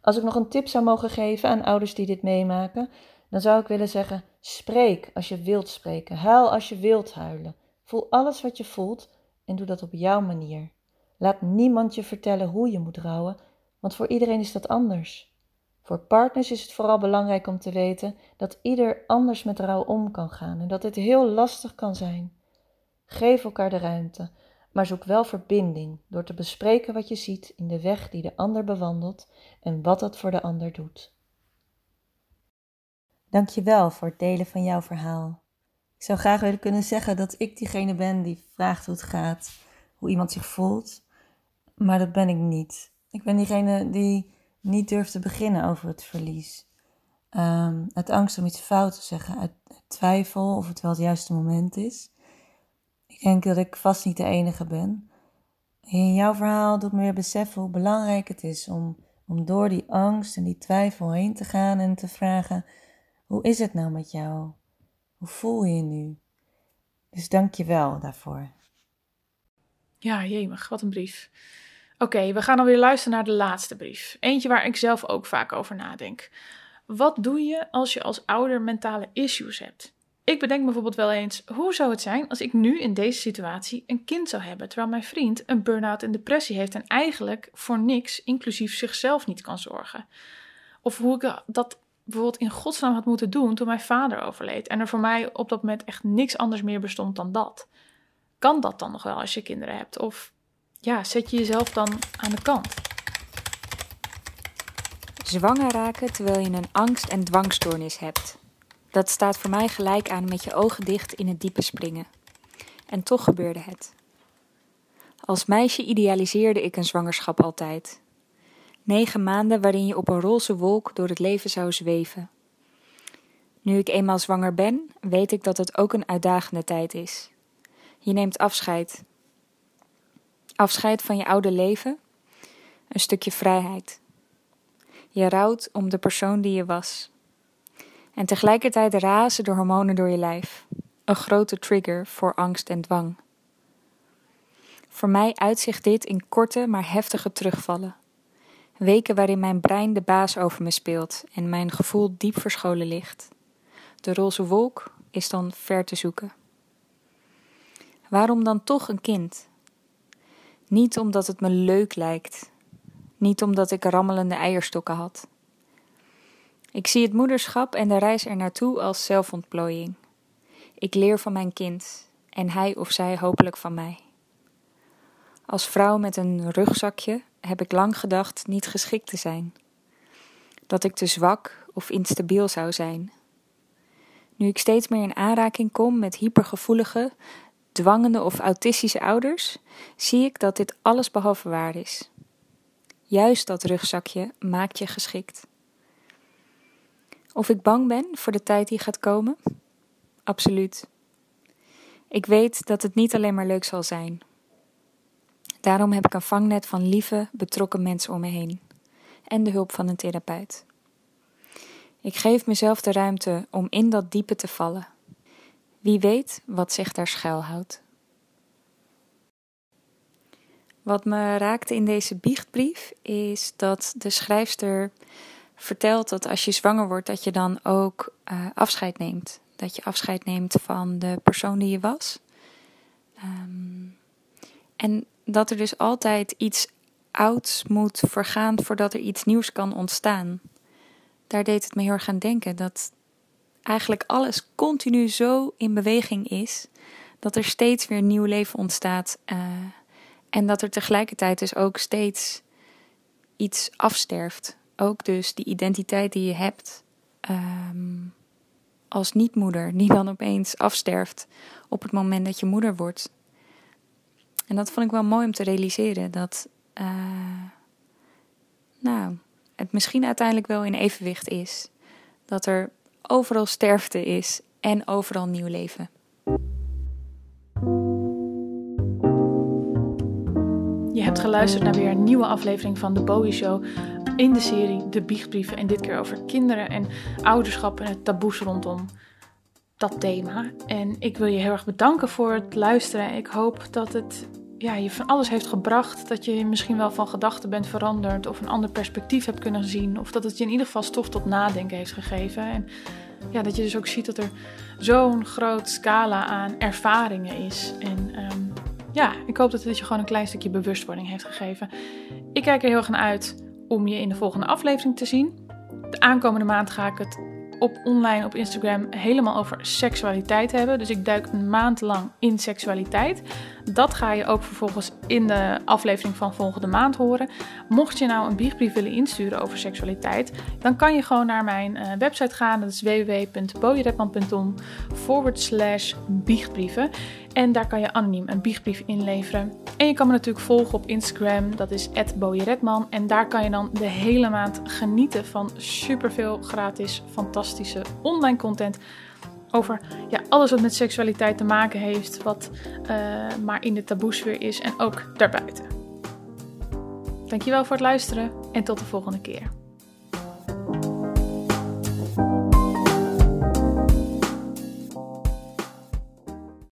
Als ik nog een tip zou mogen geven aan ouders die dit meemaken, dan zou ik willen zeggen: spreek als je wilt spreken, huil als je wilt huilen. Voel alles wat je voelt en doe dat op jouw manier. Laat niemand je vertellen hoe je moet rouwen, want voor iedereen is dat anders. Voor partners is het vooral belangrijk om te weten dat ieder anders met rouw om kan gaan en dat dit heel lastig kan zijn. Geef elkaar de ruimte, maar zoek wel verbinding door te bespreken wat je ziet in de weg die de ander bewandelt en wat dat voor de ander doet. Dank je wel voor het delen van jouw verhaal. Ik zou graag willen kunnen zeggen dat ik diegene ben die vraagt hoe het gaat, hoe iemand zich voelt, maar dat ben ik niet. Ik ben diegene die niet durft te beginnen over het verlies. Um, uit angst om iets fout te zeggen, uit, twijfel of het wel het juiste moment is. Ik denk dat ik vast niet de enige ben. In jouw verhaal doet me weer beseffen hoe belangrijk het is om, om door die angst en die twijfel heen te gaan en te vragen: hoe is het nou met jou? Hoe voel je je nu? Dus dank je wel daarvoor. Ja, jemig, wat een brief. Oké, we gaan alweer luisteren naar de laatste brief. Eentje waar ik zelf ook vaak over nadenk. Wat doe je als je als ouder mentale issues hebt? Ik bedenk bijvoorbeeld wel eens, hoe zou het zijn als ik nu in deze situatie een kind zou hebben, terwijl mijn vriend een burn-out en depressie heeft en eigenlijk voor niks, inclusief zichzelf, niet kan zorgen? Of hoe ik dat bijvoorbeeld in godsnaam had moeten doen toen mijn vader overleed en er voor mij op dat moment echt niks anders meer bestond dan dat. Kan dat dan nog wel als je kinderen hebt? Of ja, zet je jezelf dan aan de kant? Zwanger raken terwijl je een angst- en dwangstoornis hebt. Dat staat voor mij gelijk aan met je ogen dicht in het diepe springen. En toch gebeurde het. Als meisje idealiseerde ik een zwangerschap altijd. Negen maanden waarin je op een roze wolk door het leven zou zweven. Nu ik eenmaal zwanger ben, weet ik dat het ook een uitdagende tijd is. Je neemt afscheid. Afscheid van je oude leven, een stukje vrijheid. Je rouwt om de persoon die je was. En tegelijkertijd razen de hormonen door je lijf. Een grote trigger voor angst en dwang. Voor mij uitzicht dit in korte maar heftige terugvallen. Weken waarin mijn brein de baas over me speelt en mijn gevoel diep verscholen ligt. De roze wolk is dan ver te zoeken. Waarom dan toch een kind? Niet omdat het me leuk lijkt, niet omdat ik rammelende eierstokken had. Ik zie het moederschap en de reis er naartoe als zelfontplooiing. Ik leer van mijn kind en hij of zij hopelijk van mij. Als vrouw met een rugzakje heb ik lang gedacht niet geschikt te zijn. Dat ik te zwak of instabiel zou zijn. Nu ik steeds meer in aanraking kom met hypergevoelige, dwangende of autistische ouders, zie ik dat dit alles behalve waar is. Juist dat rugzakje maakt je geschikt. Of ik bang ben voor de tijd die gaat komen? Absoluut. Ik weet dat het niet alleen maar leuk zal zijn. Daarom heb ik een vangnet van lieve, betrokken mensen om me heen en de hulp van een therapeut. Ik geef mezelf de ruimte om in dat diepe te vallen. Wie weet wat zich daar schuilhoudt. Wat me raakte in deze biechtbrief is dat de schrijfster vertelt dat als je zwanger wordt, dat je dan ook uh, afscheid neemt. Dat je afscheid neemt van de persoon die je was. Um, en dat er dus altijd iets ouds moet vergaan voordat er iets nieuws kan ontstaan. Daar deed het me heel erg aan denken dat eigenlijk alles continu zo in beweging is dat er steeds weer nieuw leven ontstaat. Uh, en dat er tegelijkertijd dus ook steeds iets afsterft. Ook dus die identiteit die je hebt um, als niet-moeder, die dan opeens afsterft op het moment dat je moeder wordt. En dat vond ik wel mooi om te realiseren. Dat uh, nou, het misschien uiteindelijk wel in evenwicht is. Dat er overal sterfte is en overal nieuw leven. Geluisterd naar weer een nieuwe aflevering van de Bowie Show in de serie De Biechtbrieven. En dit keer over kinderen en ouderschap en het taboes rondom dat thema. En ik wil je heel erg bedanken voor het luisteren. Ik hoop dat het ja, je van alles heeft gebracht. Dat je misschien wel van gedachten bent veranderd of een ander perspectief hebt kunnen zien. Of dat het je in ieder geval stof tot nadenken heeft gegeven. En ja, dat je dus ook ziet dat er zo'n groot scala aan ervaringen is. En um, ja, ik hoop dat het je gewoon een klein stukje bewustwording heeft gegeven. Ik kijk er heel erg naar uit om je in de volgende aflevering te zien. De aankomende maand ga ik het op online op Instagram helemaal over seksualiteit hebben. Dus ik duik een maand lang in seksualiteit. Dat ga je ook vervolgens in de aflevering van volgende maand horen. Mocht je nou een biechtbrief willen insturen over seksualiteit, dan kan je gewoon naar mijn uh, website gaan. Dat is www.bojeredman.com forward slash biechtbrieven. En daar kan je anoniem een biechtbrief inleveren. En je kan me natuurlijk volgen op Instagram, dat is @bojeredman. En daar kan je dan de hele maand genieten van superveel gratis, fantastische online content Over ja, alles wat met seksualiteit te maken heeft, wat uh, maar in de taboesfeer is en ook daarbuiten. Dankjewel voor het luisteren en tot de volgende keer.